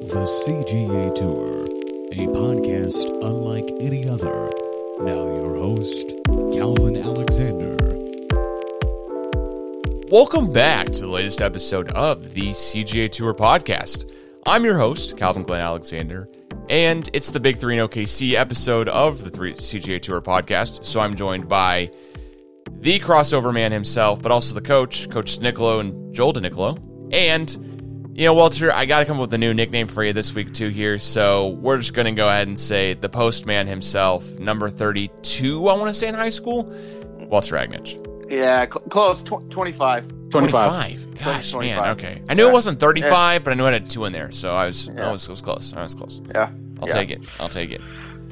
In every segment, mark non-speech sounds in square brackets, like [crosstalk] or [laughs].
The CGA Tour, a podcast unlike any other. Now, your host, Calvin Alexander. Welcome back to the latest episode of the CGA Tour podcast. I'm your host, Calvin Glen Alexander, and it's the Big Three in OKC episode of the three CGA Tour podcast. So I'm joined by the crossover man himself, but also the coach, Coach Nicolo and Joel DeNicolo. And, you know, Walter, I got to come up with a new nickname for you this week, too, here. So we're just going to go ahead and say the postman himself, number 32, I want to say in high school, Walter Agnitsch. Yeah, cl- close. Tw- 25. 25. Gosh, 25. man. Okay. I knew Yeah. it wasn't 35, but I knew it had two in there. So I was, I was, I was close. I was close. Yeah. I'll Yeah. take it. I'll take it.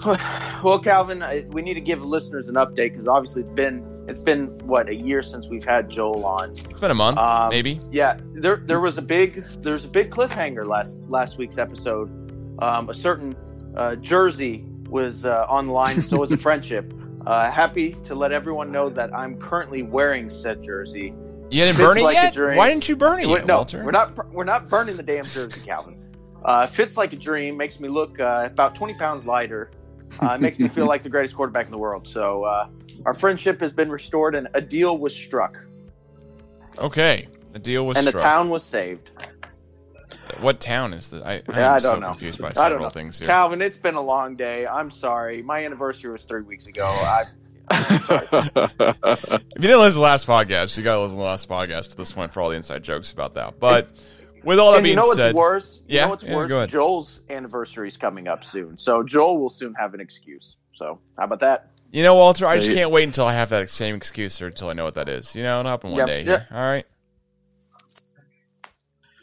[sighs] Well, Calvin, I, we need to give listeners an update because obviously it's been it's been what a year since we've had Joel on. It's been a month, Um, maybe. Yeah, there there was a big there's a big cliffhanger last last week's episode. Um, a certain uh, Jersey was uh, on the line, so was a [laughs] friendship. Uh, happy to let everyone know that I'm currently wearing said jersey. You didn't fits burn it like a yet? dream. Why didn't you burn it yet, no, Walter? we're not we're not burning the damn jersey, Calvin. Uh, fits like a dream. Makes me look uh, about 20 pounds lighter. Uh, makes me feel like the greatest quarterback in the world. So uh, our friendship has been restored, and a deal was struck, Okay. a deal was struck. and the town was saved. What town is this? I, I'm Yeah, I so don't know. confused by I several don't know. things here. Calvin, it's been a long day. I'm sorry. My anniversary was three weeks ago. I, [laughs] If you didn't listen to the last podcast, you got to listen to the last podcast at this point for all the inside jokes about that. But with all that and you being know what's said, worse? You Yeah, know what's yeah, worse? Joel's anniversary is coming up soon, so Joel will soon have an excuse. So how about that? you know, Walter, I just you- can't wait until I have that same excuse or until I know what that is. You know, it'll happen one day. here. All right.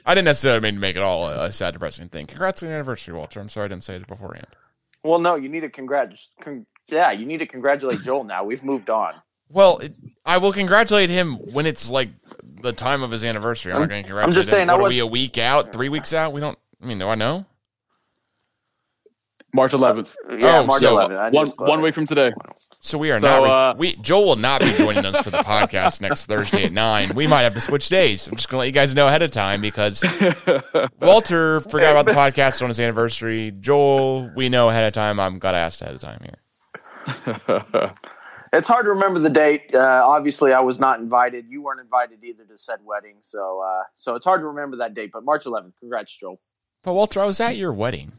I didn't necessarily mean to make it all a sad, depressing thing. Congrats on your anniversary, Walter. I'm sorry I didn't say it beforehand. Well, no, you need to congrat. Con- yeah, you need to congratulate Joel. Now we've moved on. Well, it, I will congratulate him when it's like the time of his anniversary. I'm, not going to congratulate just him. saying, I What are we a week out, three weeks out? We don't. I mean, do I know? March 11th. Yeah, Oh, March so 11th. One one week from today. So we are So, not. re- uh, we Joel will not be joining us for the podcast next [laughs] Thursday at nine. We might have to switch days. I'm just going to let you guys know ahead of time because [laughs] Walter forgot about the podcast on his anniversary. Joel, we know ahead of time. I'm glad I asked ahead of time here. [laughs] It's hard to remember the date. Uh, obviously, I was not invited. You weren't invited either to said wedding, so uh, so it's hard to remember that date. But March 11th. Congrats, Joel. But Walter, I was at your wedding.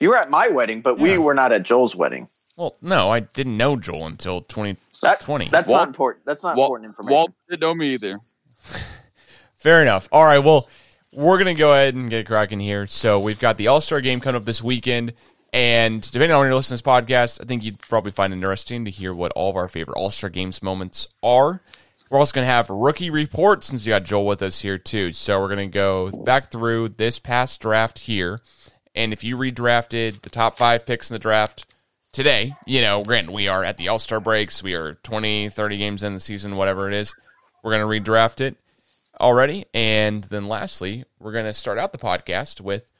You were at my wedding, but Yeah. we were not at Joel's wedding. Well, no, I didn't know Joel until That, 2020. That's Walt- not important. That's not Walt, important information. Walt didn't know me either. [laughs] Fair enough. All right. Well, we're going to go ahead and get cracking here. So we've got the All Star game coming up this weekend. And depending on when you're listening to this podcast, I think you'd probably find it interesting to hear what all of our favorite All Star Games moments are. We're also going to have rookie report since we got Joel with us here too. So we're going to go back through this past draft here. And if you redrafted the top five picks in the draft today, you know, granted, we are at the All Star breaks. We are 20, 30 games in the season, whatever it is. We're going to redraft it already. And then lastly, we're going to start out the podcast with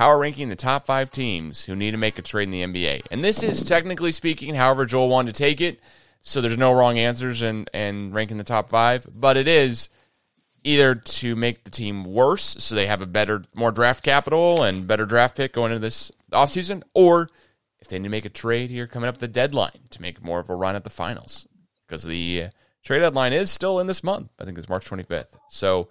power ranking the top five teams who need to make a trade in the NBA. And this is technically speaking, however Joel wanted to take it. So there's no wrong answers and and ranking the top five, but it is either to make the team worse so they have a better more draft capital and better draft pick going into this offseason, or if they need to make a trade here coming up the deadline to make more of a run at the finals. Because the uh, trade deadline is still in this month. I think it's March 25th. So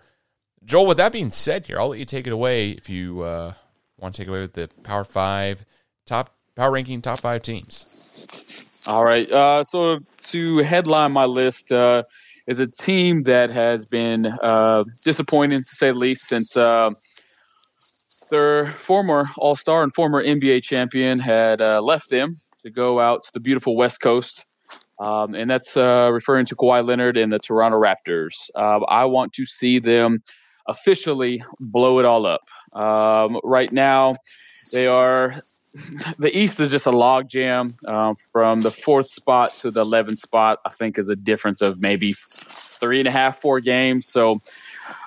Joel, with that being said here, I'll let you take it away if you uh, want to take away with the Power Five top power ranking top five teams. All right. Uh, so to headline my list uh, is a team that has been uh, disappointing to say the least since uh, their former All Star and former NBA champion had uh, left them to go out to the beautiful West Coast. Um, and that's uh, referring to Kawhi Leonard and the Toronto Raptors. I want to see them officially blow it all up. Um, right now, they are the East is just a logjam um, from the fourth spot to the 11th spot. I think is a difference of maybe three and a half, four games. So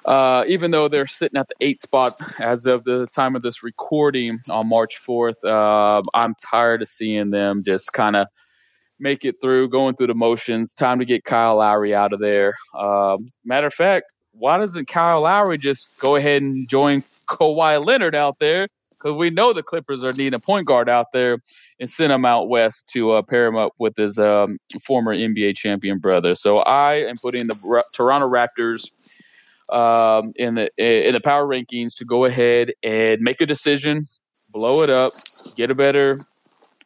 uh, even though they're sitting at the eighth spot as of the time of this recording on March 4th, uh, I'm tired of seeing them just kind of make it through, going through the motions. Time to get Kyle Lowry out of there. Um, matter of fact, why doesn't Kyle Lowry just go ahead and join Kawhi Leonard out there? because we know the Clippers are needing a point guard out there and send him out west to uh, pair him up with his um, former NBA champion brother. So I am putting the Toronto Raptors um, in the in the power rankings to go ahead and make a decision, blow it up, get a better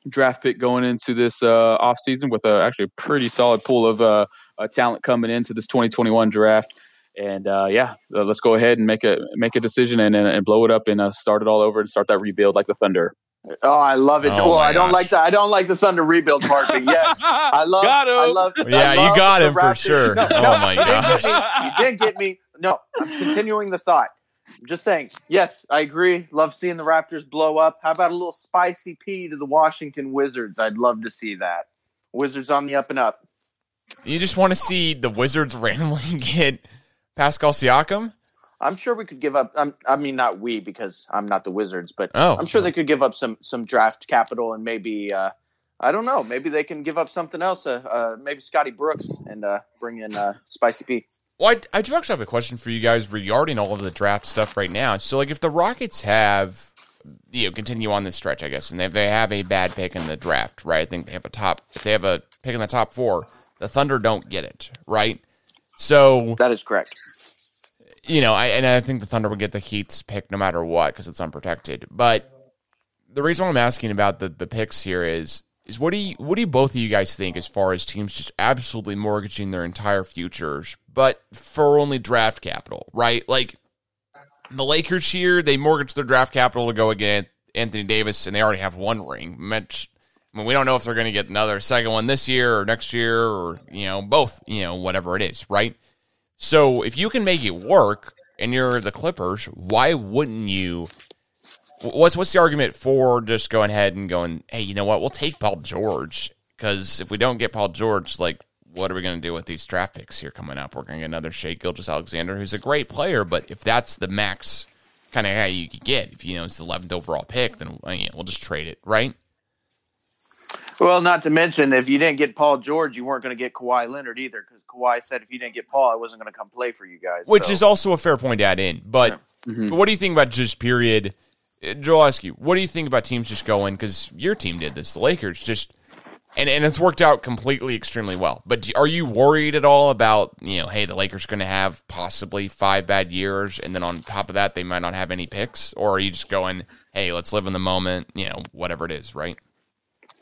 draft pick going into this uh, offseason with a actually a pretty solid pool of uh, uh, talent coming into this 2021 draft. And uh, yeah, uh, let's go ahead and make a make a decision and and, and blow it up and uh, start it all over and start that rebuild like the Thunder. Oh, I love it. Oh well, I don't gosh. like the I don't like the Thunder rebuild part, but yes, I [laughs] love. Got him. I love. Yeah, I you got the him for sure. No, Oh no, my you didn't gosh. You didn't get me. No, I'm continuing the thought. I'm just saying. Yes, I agree. Love seeing the Raptors blow up. How about a little spicy P to the Washington Wizards? I'd love to see that. Wizards on the up and up. You just want to see the Wizards [laughs] randomly get Pascal Siakam? I'm sure we could give up. I'm, I mean, not we because I'm not the Wizards, but Oh. I'm sure they could give up some some draft capital and maybe uh, I don't know. Maybe they can give up something else. Uh, uh, maybe Scotty Brooks and uh, bring in uh, Spicy P. Well, I, I do actually have a question for you guys regarding all of the draft stuff right now. So, like, if the Rockets have, you know, continue on this stretch, I guess, and if they have a bad pick in the draft, right? I think they have a top, if they have a pick in the top four, the Thunder don't get it, right? So, That is correct. you know, I, and I think the Thunder would get the Heat's pick no matter what because it's unprotected. But the reason why I'm asking about the, the picks here is is what do you what do you both of you guys think as far as teams just absolutely mortgaging their entire futures, but for only draft capital, right? Like the Lakers here, they mortgage their draft capital to go against Anthony Davis, and they already have one ring. Meant, I mean, we don't know if they're going to get another second one this year or next year or you know both, you know whatever it is, right? So if you can make it work and you're the Clippers, why wouldn't you? What's what's the argument for just going ahead and going? Hey, you know what? We'll take Paul George because if we don't get Paul George, like, what are we going to do with these draft picks here coming up? We're going to get another Shai Gilgeous-Alexander, who's a great player, but if that's the max kind of guy you could get, if you know it's the 11th overall pick, then we'll just trade it, right? Well, not to mention if you didn't get Paul George, you weren't going to get Kawhi Leonard either because Kawhi said if you didn't get Paul, I wasn't going to come play for you guys. Which So- is also a fair point to add in. But, Mhm. but what do you think about just period? uh, Joel, you, what do you think about teams just going? Because your team did this, the Lakers just, and and it's worked out completely extremely well. But do, are you worried at all about you know, hey, the Lakers going to have possibly five bad years, and then on top of that, they might not have any picks, or are you just going, hey, let's live in the moment, you know, whatever it is, right?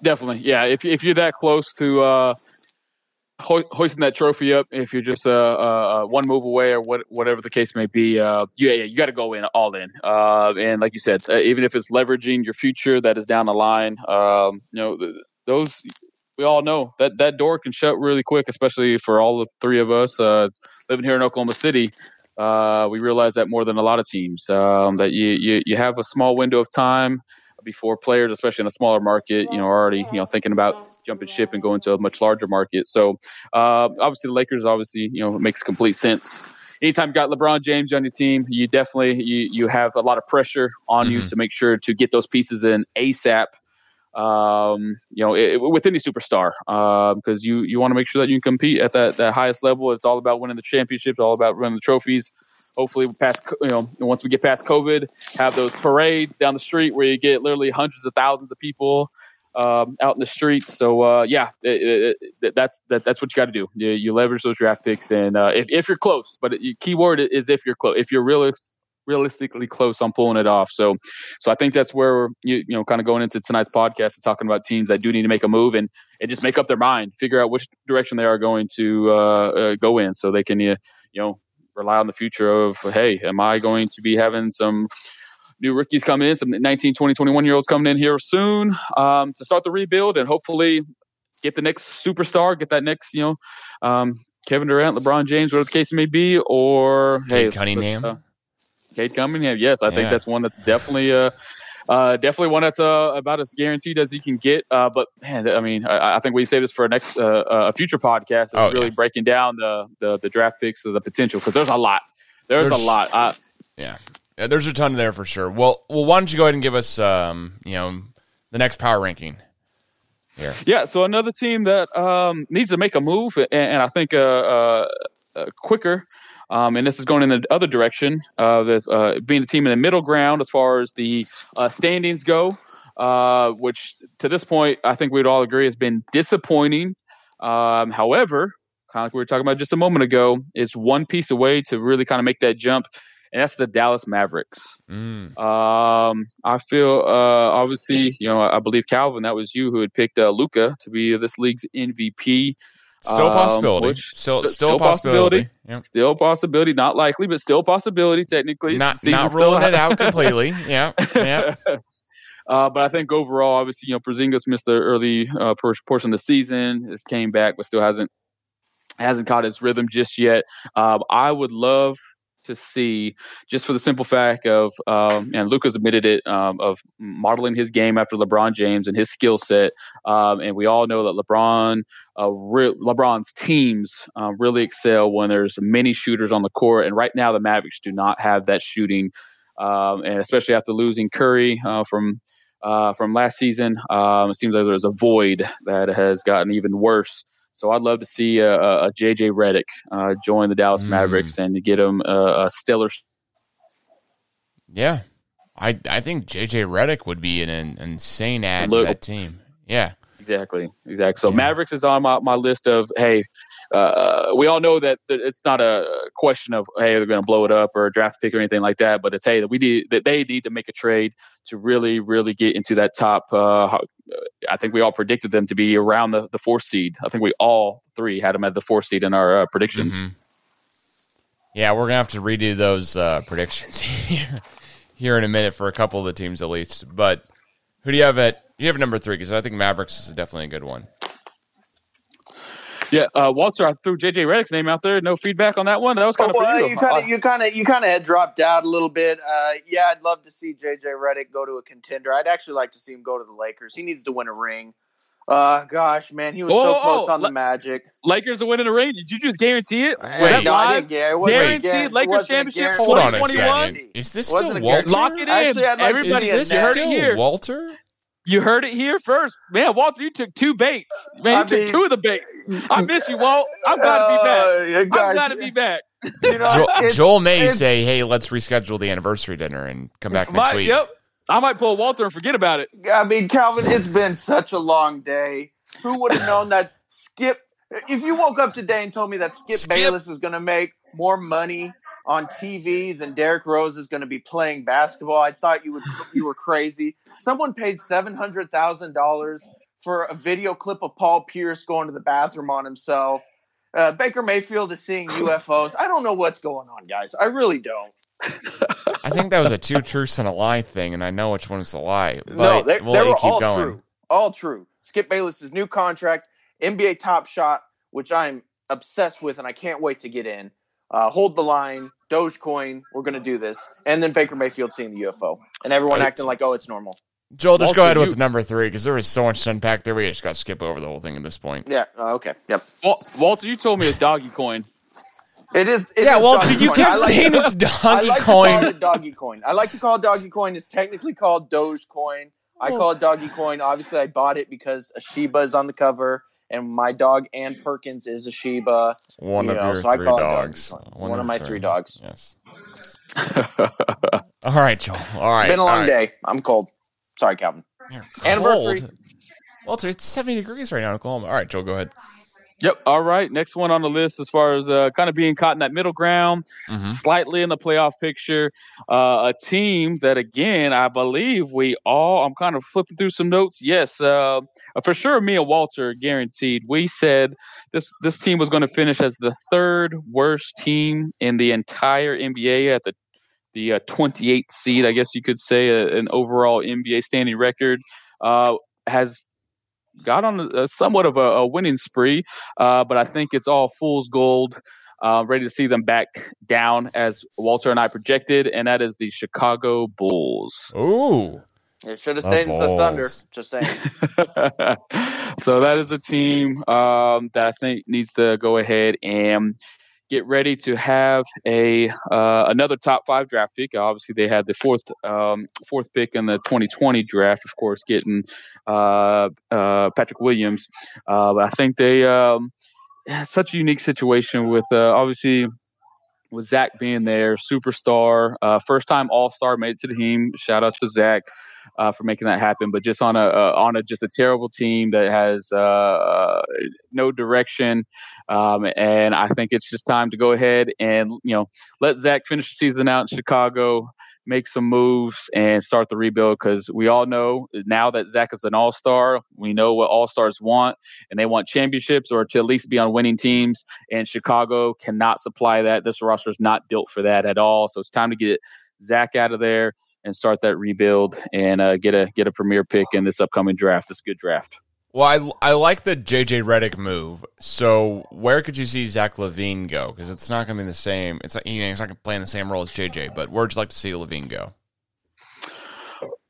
Definitely, yeah. If if you're that close to uh, ho- hoisting that trophy up, if you're just uh, uh, uh, one move away or what, whatever the case may be, uh, yeah, yeah, you got to go in all in. And like you said, even if it's leveraging your future that is down the line, um, you know, th- those we all know that that door can shut really quick, especially for all the three of us uh, living here in Oklahoma City. Uh, we realize that more than a lot of teams um, that you, you you have a small window of time before players, especially in a smaller market, you know, are already you know thinking about jumping ship and going to a much larger market. So uh, obviously, the Lakers obviously you know makes complete sense. Anytime you got LeBron James on your team, you definitely you you have a lot of pressure on you Mhm. to make sure to get those pieces in ASAP. Um, you know, it, with any superstar, because you you want to make sure that you can compete at that that highest level. It's all about winning the championships, all about winning the trophies. Hopefully, past you know, once we get past COVID, have those parades down the street where you get literally hundreds of thousands of people um, out in the streets. So uh, yeah, it, it, it, that's that, that's what you got to do. You, you leverage those draft picks, and uh, if if you're close, but the key word is if you're close. If you're really realistically close on pulling it off. So so I think that's where you you know kind of going into tonight's podcast and talking about teams that do need to make a move and and just make up their mind, figure out which direction they are going to uh, uh, go in, so they can uh, you know rely on the future of hey, am I going to be having some new rookies coming in, some 19, 20, 21 year olds coming in here soon um, to start the rebuild and hopefully get the next superstar, get that next, you know, um, Kevin Durant, LeBron James, whatever the case may be, or hey, Cade Cunningham. uh, Cade Cunningham, yes, I Yeah. think that's one that's definitely uh, uh, definitely one that's uh, about as guaranteed as you can get. Uh, but man, I mean, I, I think we save this for a next uh, a future podcast. Oh, really yeah. breaking down the, the the draft picks, of the potential because there's a lot. There's, There's- a lot. Uh, Yeah. yeah, there's a ton there for sure. Well, well, why don't you go ahead and give us, um, you know, the next power ranking here? Yeah, so another team that um, needs to make a move, and, and I think uh, uh, uh, quicker Um, and this is going in the other direction, uh, with, uh, being a team in the middle ground as far as the uh, standings go, uh, which to this point, I think we'd all agree has been disappointing. Um, however, kind of like we were talking about just a moment ago, it's one piece away to really kind of make that jump, and that's the Dallas Mavericks. Mm. Um, I feel uh, obviously, you know, I believe Calvin, that was you who had picked uh, Luka to be this league's MVP. Still a Um, possibility. which- still, still still a possibility. Yep. Still a possibility, not likely, but still a possibility technically. Not not ruling [laughs] it out completely. Yeah, yeah. [laughs] uh, but I think overall, obviously, you know, Porzingis missed the early uh, portion of the season. Has came back, but still hasn't hasn't caught his rhythm just yet. Um, I would love to see, just for the simple fact of, um, and Luka's admitted it, um, of modeling his game after LeBron James and his skill set. Um, and we all know that LeBron, uh, re- LeBron's teams uh, really excel when there's many shooters on the court. And right now, the Mavericks do not have that shooting, um, and especially after losing Curry uh, from. Uh, from last season, um, it seems like there's a void that has gotten even worse. So I'd love to see a, a, a JJ Redick uh, join the Dallas Mm. Mavericks and get him a, a stellar. Yeah. I I think JJ Redick would be an, an insane add to that team. Yeah. Exactly, exactly. So Yeah. Mavericks is on my, my list of hey. Uh, we all know that, it's not a question of hey they're going to blow it up or a draft pick or anything like that, but it's hey that we need that they need to make a trade to really really get into that top. Uh, I think we all predicted them to be around the, the fourth seed. I think we all three had them at the fourth seed in our uh, predictions. Mhm. Yeah, we're gonna have to redo those uh, predictions [laughs] here here in a minute for a couple of the teams at least. But who do you have at? You have number three because I think Mavericks is definitely a good one. Yeah, uh, Walter, I threw JJ Redick's name out there. No feedback on that one. That was kind of well, you kind of you kind of you kind of had dropped out a little bit. Uh, yeah, I'd love to see JJ Redick go to a contender. I'd actually like to see him go to the Lakers. He needs to win a ring. Uh, gosh, man, he was so Oh, close oh, on the Magic. Lakers are winning the ring. Did you just guarantee it? Was Wait, that no, I live? didn't get it. wasn't Guaranteed guarantee- Lakers it wasn't a championship guarantee. Hold on a second. Is this still Walter? Lock it in. Actually, like Everybody, Is this heard still it here. Walter? You heard it here first, man. Walter, you took two baits. Man, you I took mean- two of the baits. I miss you, Walt. I'm glad to be back. Uh, yeah, I'm gosh, glad to be back. You know, Joel, it's- Joel may it's- say, "Hey, let's reschedule the anniversary dinner and come back next Might- week." yep. I might pull Walter and forget about it. I mean, Calvin, it's been such a long day. Who would have [laughs] known that Skip? If you woke up today and told me that Skip, Skip. Bayless is going to make more money on TV than Derrick Rose is going to be playing basketball, I thought you would you were crazy. Someone paid seven hundred thousand dollars for a video clip of Paul Pierce going to the bathroom on himself. Uh, Baker Mayfield is seeing UFOs. I don't know what's going on, guys. I really don't. I think that was a two truths and a lie thing, and I know which one is a lie. But no, they, we'll they were keep all going. true. All true. Skip Bayless's new contract, NBA Top Shot, which I'm obsessed with, and I can't wait to get in. Uh, hold the line, Dogecoin. We're gonna do this, and then Baker Mayfield seeing the UFO, and everyone Right. acting like, oh, it's normal. Joel, just go ahead with you- number three because there was so much to unpack there. We just got to skip over the whole thing at this point. Yeah. uh, okay. Yep. Wal- Walter, you told me it's doggy coin. It is. It yeah, is well, doggy you coin. kept I like saying to- it's [laughs] I doggy like to call coin. it doggy coin. I like to call it doggy coin. It's technically called Dogecoin. I call it doggy coin. Obviously, I bought it because a Shiba is on the cover, and my dog Ann Perkins is a Shiba. One You of know, your so I three call dogs. doggy coin. One of my three dogs. [laughs] Yes. [laughs] All right, Joel. All right. Been a long right. day. I'm cold. Sorry, Calvin. You're Anniversary. Walter, it's 70 degrees right now in Oklahoma. All right, Joel, go ahead. Yep. All right. Next one on the list, as far as uh, kind of being caught in that middle ground, Mhm. slightly in the playoff picture. Uh, a team that, again, I believe we all. I'm kind of flipping through some notes. Yes, uh, for sure. Me and Walter guaranteed. We said this this team was going to finish as the third worst team in the entire NBA at the the uh, 28th seed, I guess you could say, uh, an overall NBA standing record. Uh, has got on a, somewhat of a, a winning spree, uh, but I think it's all fool's gold. Uh, ready to see them back down as Walter and I projected, and that is the Chicago Bulls. Ooh. It should have stayed with the Thunder. Just saying. [laughs] so that is a team um, that I think needs to go ahead and get ready to have a uh, another top five draft pick. Obviously, they had the fourth um, fourth pick in the 2020 draft, of course, getting uh, uh, Patrick Williams. Uh, but I think they um, such a unique situation with uh, obviously with Zach being there, superstar, uh, first time All Star, made to the team. Shout out to Zach uh, for making that happen. But just on a uh, on a just a terrible team that has uh, no direction, um, and I think it's just time to go ahead and you know let Zach finish the season out in Chicago make some moves and start the rebuild because we all know now that Zach is an all star, we know what all stars want, and they want championships or to at least be on winning teams. And Chicago cannot supply that. This roster is not built for that at all. So it's time to get Zach out of there and start that rebuild and uh, get a get a premier pick in this upcoming draft. This good draft. Well, I, I like the JJ Redick move. So where could you see Zach LaVine go? Because it's not going to be the same. It's not, you know, he's not going to play in the same role as JJ. But where'd you like to see LaVine go?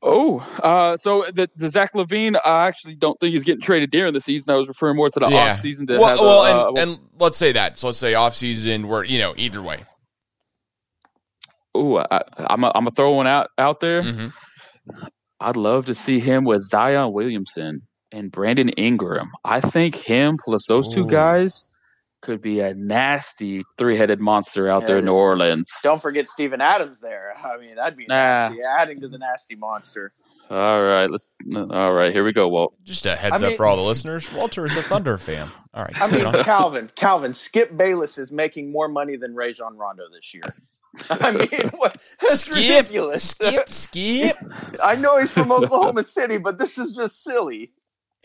Oh, uh, so the, the Zach LaVine, I actually don't think he's getting traded during the season. I was referring more to the yeah. off season. Well, well a, and, uh, and, let's say that. So let's say off season, where you know, either way. Oh, I'm a, I'm a throw one out out there. Mm-hmm. I'd love to see him with Zion Williamson and Brandon Ingram. I think him plus those two guys could be a nasty three-headed monster out yeah, there in New Orleans. Don't forget Steven Adams there. I mean, that'd be nasty, adding to the nasty monster. All right, let's. All right, here we go, Walt. Just a heads I up for all the listeners. Walter is a Thunder fan. All right. I mean, Calvin, Calvin, Skip Bayless is making more money than Rajon Rondo this year. [laughs] I mean, what, that's skip, ridiculous. Skip, skip. [laughs] I know he's from Oklahoma City, but this is just silly.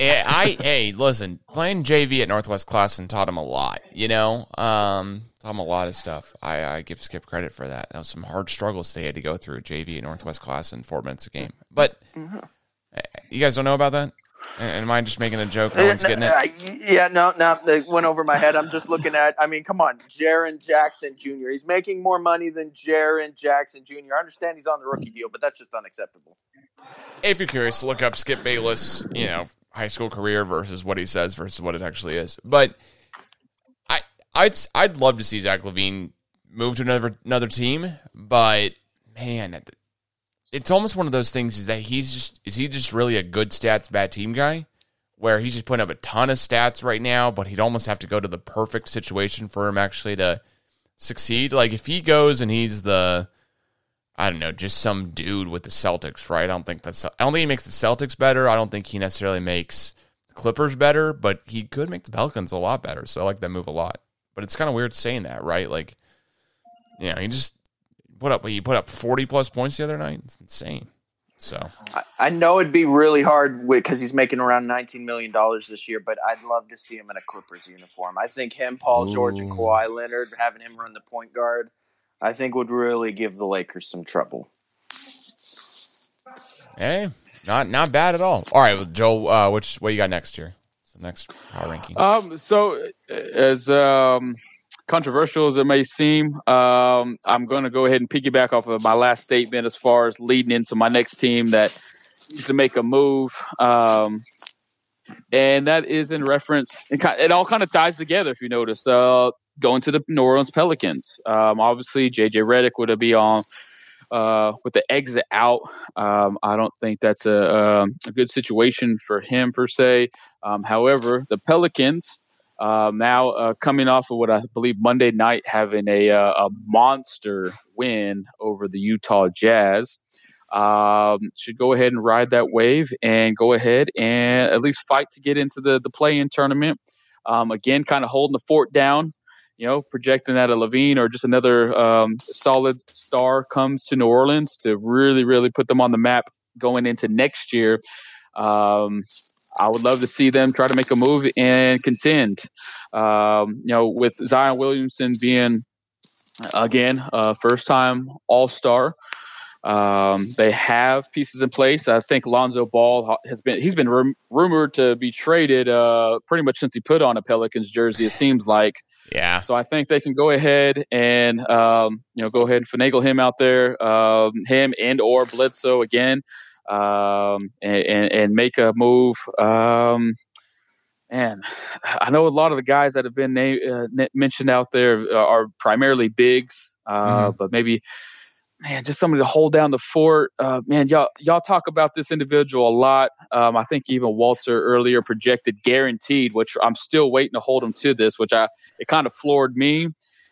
I hey, listen, playing JV at Northwest Classen taught him a lot. You know, um, taught him a lot of stuff. I, I give Skip credit for that. That was some hard struggles they had to go through. JV at Northwest Classen four minutes a game. But mm-hmm. you guys don't know about that. Am I just making a joke? No one's getting it. [laughs] Yeah, no, no, it went over my head. I'm just looking at. I mean, come on, Jaren Jackson Jr. He's making more money than Jaren Jackson Jr. I understand he's on the rookie deal, but that's just unacceptable. If you're curious, look up Skip Bayless. You know, high school career versus what he says versus what it actually is. But I I'd I'd love to see Zach LaVine move to another another team, but man, it's almost one of those things is that he's just is he just really a good stats bad team guy where he's just putting up a ton of stats right now, but he'd almost have to go to the perfect situation for him actually to succeed. Like if he goes and he's the I don't know, just some dude with the Celtics, right? I don't think that's I don't think he makes the Celtics better. I don't think he necessarily makes the Clippers better, but he could make the Pelicans a lot better. So I like that move a lot. But it's kind of weird saying that, right? Like, you know, he just put up he put up forty plus points the other night. It's insane. So I, I know it'd be really hard because he's making around nineteen million dollars this year, but I'd love to see him in a Clippers uniform. I think him, Paul Ooh. George, and Kawhi Leonard having him run the point guard I think would really give the Lakers some trouble. Hey, not not bad at all. All right, Joe, uh, which what you got next year? next power ranking. Um, so as um controversial as it may seem, um, I'm going to go ahead and piggyback off of my last statement as far as leading into my next team that needs to make a move. Um, and that is in reference, it all kind of ties together if you notice. Uh, going to the New Orleans Pelicans. Um, obviously, JJ Redick would be on uh, with the exit out. Um, I don't think that's a, um, a, good situation for him per se. Um, however, the Pelicans. Uh, now uh, coming off of what I believe Monday night having a, uh, a monster win over the Utah Jazz, um, should go ahead and ride that wave and go ahead and at least fight to get into the the play in tournament. Um, again, kind of holding the fort down you know, projecting that a LaVine or just another um, solid star comes to New Orleans to really, really put them on the map going into next year. Um, I would love to see them try to make a move and contend. Um, you know, with Zion Williamson being again a first time All Star. Um, they have pieces in place. I think Lonzo Ball has been he's been rum- rumored to be traded uh, pretty much since he put on a Pelicans jersey. It seems like. Yeah. So I think they can go ahead and um, you know go ahead and finagle him out there, um, him and or Bledsoe again, um, and, and, and make a move. Um, and I know a lot of the guys that have been uh, mentioned out there are primarily bigs, uh, mm-hmm. but maybe man, just somebody to hold down the fort. Uh, man, y'all y'all talk about this individual a lot. Um, I think even Walter earlier projected guaranteed, which I'm still waiting to hold him to this, which I it kind of floored me.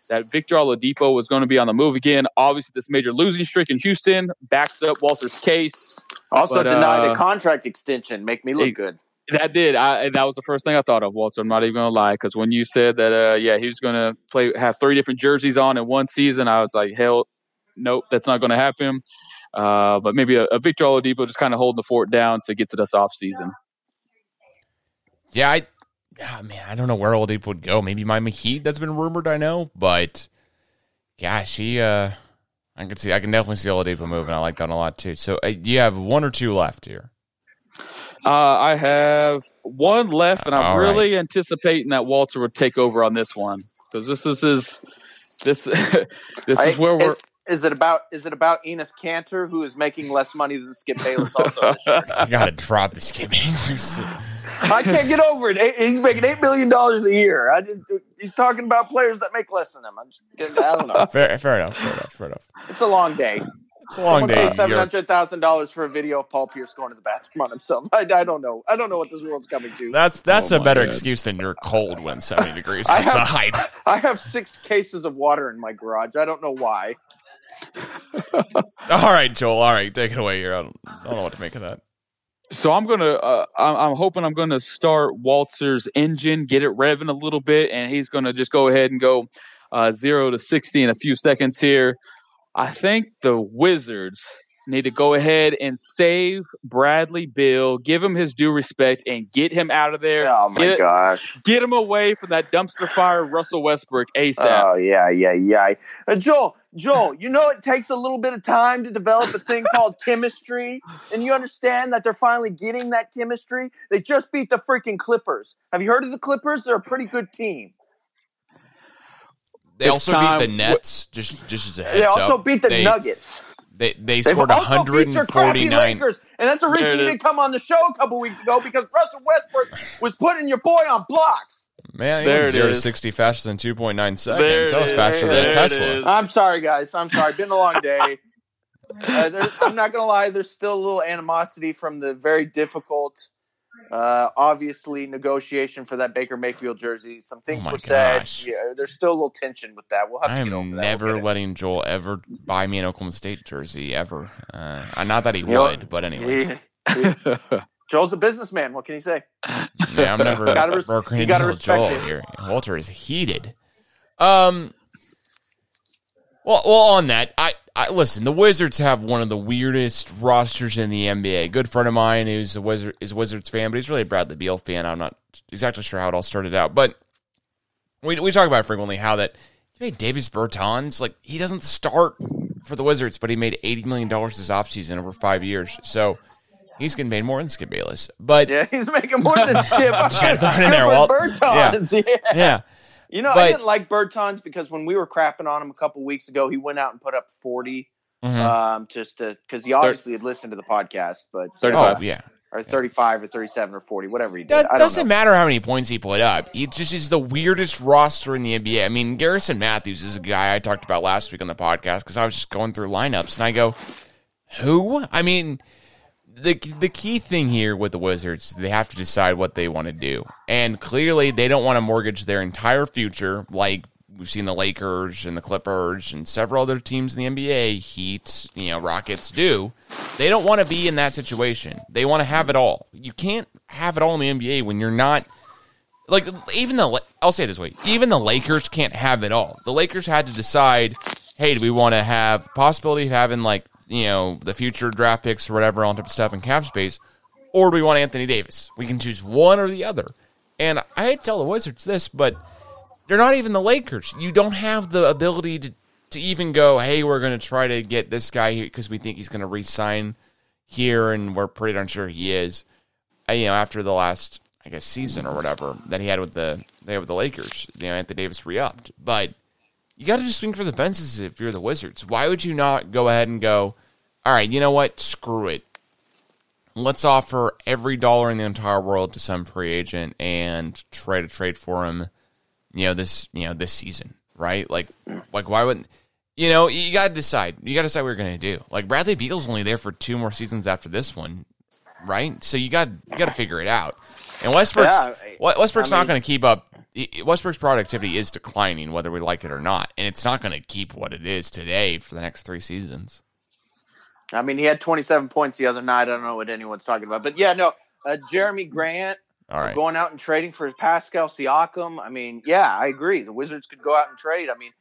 that Victor Oladipo was going to be on the move again. Obviously, this major losing streak in Houston backs up Walter's case. Also But, denied uh, a contract extension. Make me look it- good. That did. I and that was the first thing I thought of, Walter. I'm not even gonna lie, because when you said that, uh, yeah, he was gonna play, have three different jerseys on in one season, I was like, hell, nope, that's not gonna happen. Uh, but maybe a, a Victor Oladipo just kind of holding the fort down to get to this off season. Yeah, I, ah, man, I don't know where Oladipo would go. Maybe Miami Heat. That's been rumored. I know, but gosh, he, uh, I can see, I can definitely see Oladipo moving. I like that a lot too. So uh, you have one or two left here. Uh, I have one left, and I'm All right. really anticipating that Walter would take over on this one because this is his. This [laughs] this I- is where we're. is, is it about? Is it about Enes Kanter, who is making less money than Skip Bayless? Also, this? I [laughs] gotta drop this game. I can't get over it. He's making eight million dollars a year. I just, he's talking about players that make less than him. I'm just, I don't know. [laughs] fair, fair enough. Fair enough. Fair enough. It's a long day. It's a long Someone day. paid seven You're- hundred thousand dollars for a video of Paul Pierce going to the bathroom on himself. [laughs] I, I don't know. I don't know what this world's coming to. That's that's Oh a better God. excuse than you're cold when 70 degrees I have- outside. I have six cases of water in my garage. I don't know why. [laughs] All right, Joel. All right, take it away here. I don't, I don't know what to make of that. So I'm gonna. Uh, I'm, I'm hoping I'm gonna start Walter's engine, get it revving a little bit, and he's gonna just go ahead and go uh, zero to sixty in a few seconds here. I think the Wizards need to go ahead and save Bradley Beal, give him his due respect, and get him out of there. Oh my get, gosh. get him away from that dumpster fire, Russell Westbrook ASAP. Oh yeah, yeah, yeah. Uh, Joel, Joel, you know it takes a little bit of time to develop a thing called chemistry, and you understand that they're finally getting that chemistry. They just beat the freaking Clippers. Have you heard of the Clippers? They're a pretty good team. They This also time- beat the Nets. Just just as a heads They also up. beat the they, Nuggets. They they scored also beat your crappy 149. And that's the reason you didn't come on the show a couple weeks ago because Russell Westbrook was putting your boy on blocks. Man, he There went it zero to 60 faster than 2.9 There seconds. That was faster is. than There it Tesla. I'm sorry, guys. I'm sorry. Been a long day. Uh, I'm not gonna lie. There's still a little animosity from the very difficult, uh, obviously negotiation for that Baker Mayfield jersey. Some things Oh my were said. Yeah, there's still a little tension with that. We'll have I to get over am that. never We'll get letting Joel ever buy me an Oklahoma State jersey ever. Uh, not that he You know- would, but anyways, He- Joel's a businessman. What can he say? yeah, I'm never Gotta res- you gotta respect Joel it. here. Walter is heated. Um. Well, well, on that, I, I listen. The Wizards have one of the weirdest rosters in the NBA. A good friend of mine who's a Wizard is a Wizards fan, but he's really a Bradley Beal fan. I'm not exactly sure how it all started out, but we we talk about it frequently how that made Davis Bertans like he doesn't start for the Wizards, but he made eighty million dollars this offseason over five years. So he's getting paid more than Skip Bayless. But Yeah, he's making more than [laughs] Skip. Gotta throw in there, Walt. Bertans. Yeah. yeah, You know, I didn't like Bertans because when we were crapping on him a couple weeks ago, he went out and put up 40 Mhm. um, just to because he obviously had listened to the podcast, but uh, 35. oh yeah. or 35 or 37 or 40, whatever he did. That I don't doesn't know. matter how many points he put up. He just is the weirdest roster in the NBA. I mean, Garrison Matthews is a guy I talked about last week on the podcast because I was just going through lineups and I go, who? I mean, the the key thing here with the Wizards, they have to decide what they want to do, and clearly they don't want to mortgage their entire future like. We've seen the Lakers and the Clippers and several other teams in the NBA, Heat, you know, Rockets do. They don't want to be in that situation. They want to have it all. You can't have it all in the NBA when you're not like even the I'll say it this way, even the Lakers can't have it all. The Lakers had to decide, hey, do we want to have possibility of having like, you know, the future draft picks or whatever on top of stuff in cap space, or do we want Anthony Davis? We can choose one or the other. And I tell the Wizards this, but they're not even the Lakers. You don't have the ability to to even go, hey, we're going to try to get this guy here because we think he's going to re-sign here, and we're pretty darn sure he is. Uh, You know, after the last, I guess, season or whatever that he had with the they with the Lakers, you know, Anthony Davis re-upped, but you got to just swing for the fences if you're the Wizards. Why would you not go ahead and go, all right, you know what, screw it. Let's offer every dollar in the entire world to some free agent and try to trade for him you know this you know this season right? Like like why wouldn't you know you got to decide. You got to decide what you're going to do. Like bradley beal's only there for two more seasons after this one right so you got you got to figure it out and westbrook's Yeah, Westbrook's I not going to keep up Westbrook's productivity is declining, whether we like it or not, and it's not going to keep what it is today for the next three seasons. I mean, he had 27 points the other night. I don't know what anyone's talking about, but yeah, no, uh, Jerami Grant All right, going out and trading for Pascal Siakam. I mean, yeah, I agree. The Wizards could go out and trade. I mean,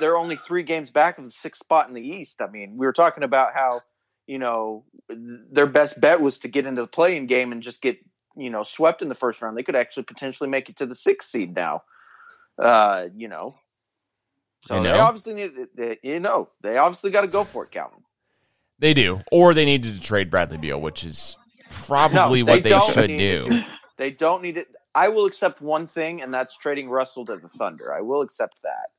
they're only three games back of the sixth spot in the East. I mean, we were talking about how you know their best bet was to get into the playing game and just get you know swept in the first round. They could actually potentially make it to the sixth seed now. Uh, you know, so I they obviously need. They, you know, they obviously got to go for it, Calvin. they do, or they needed to trade Bradley Beal, which is probably No, what they should do. it. They don't need it. I will accept one thing, and that's trading Russell to the Thunder. I will accept that.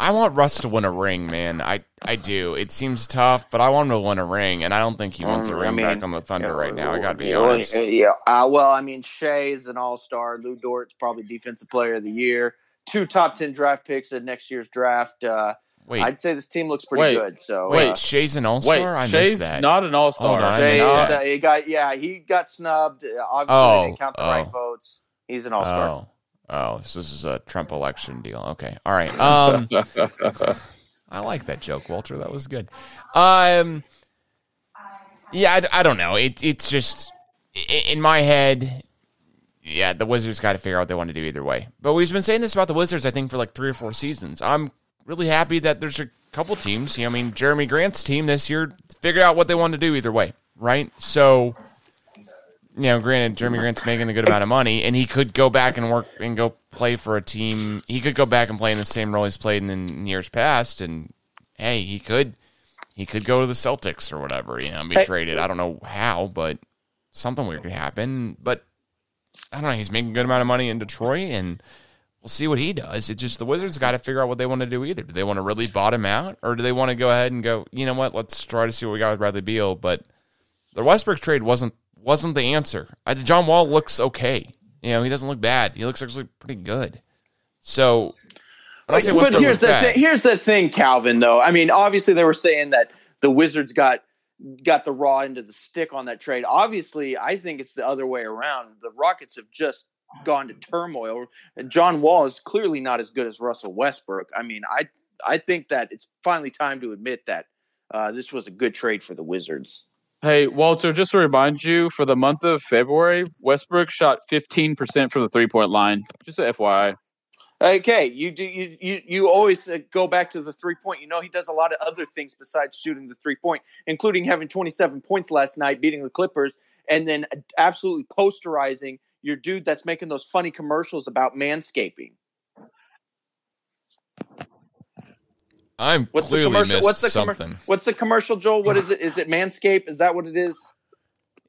I want Russ to win a ring, man. I I do. It seems tough, but I want him to win a ring, and I don't think he wants a Mm, I ring mean, back on the Thunder Yeah, right now. I got to be yeah, honest. Yeah, uh, well, I mean, Shai is an all star. Lu Dort's probably defensive player of the year. Two top ten draft picks in next year's draft. Uh, Wait, I'd say this team looks pretty Wait, good. So wait, uh, Shai's an all star. I missed Shai's that. not an all Hold on, star. I Shai missed is, that. uh, he got yeah, he got snubbed. Uh, Obviously, Oh, they didn't count the right oh. votes. He's an all star. Oh, oh, so this is a Trump election deal. Okay, all right. Um, [laughs] I like that joke, Walter. That was good. Um, yeah, I, I don't know. It, it's just in my head. Yeah, the Wizards got to figure out what they want to do either way. But we've been saying this about the Wizards, I think, for like three or four seasons. I'm really happy that there's a couple teams. You know, I mean, Jerami Grant's team this year figured out what they want to do either way, right? So, you know, granted, Jerami Grant's making a good amount of money, and he could go back and work and go play for a team. He could go back and play in the same role he's played in, in years past, and hey, he could he could go to the Celtics or whatever, you know, and be Hey. traded. I don't know how, but something weird could happen. But I don't know. He's making a good amount of money in Detroit, and we'll see what he does. It's just the Wizards got to figure out what they want to do. Either do they want to really bottom out, or do they want to go ahead and go? You know what? Let's try to see what we got with Bradley Beal. But the Westbrook trade wasn't wasn't the answer. I, John Wall looks okay. You know, he doesn't look bad. He looks actually pretty good. So, when I say but here's the bad. Here's the thing, Calvin. Though I mean, obviously they were saying that the Wizards got got the raw end of the stick on that trade. Obviously, I think it's the other way around. The Rockets have just gone to turmoil. John Wall is clearly not as good as Russell Westbrook. I mean, I I think that it's finally time to admit that uh, this was a good trade for the Wizards. Hey, Walter, just to remind you, for the month of February, Westbrook shot 15% from the three point line. Just a FYI. Okay, you do you you, you always uh, go back to the three point. You know he does a lot of other things besides shooting the three point, including having 27 points last night, beating the Clippers, and then absolutely posterizing your dude that's making those funny commercials about manscaping. I'm What's the clearly commercial? missed What's the commer- something. What's the commercial, Joel? What is it? Is it Manscape? Is that what it is?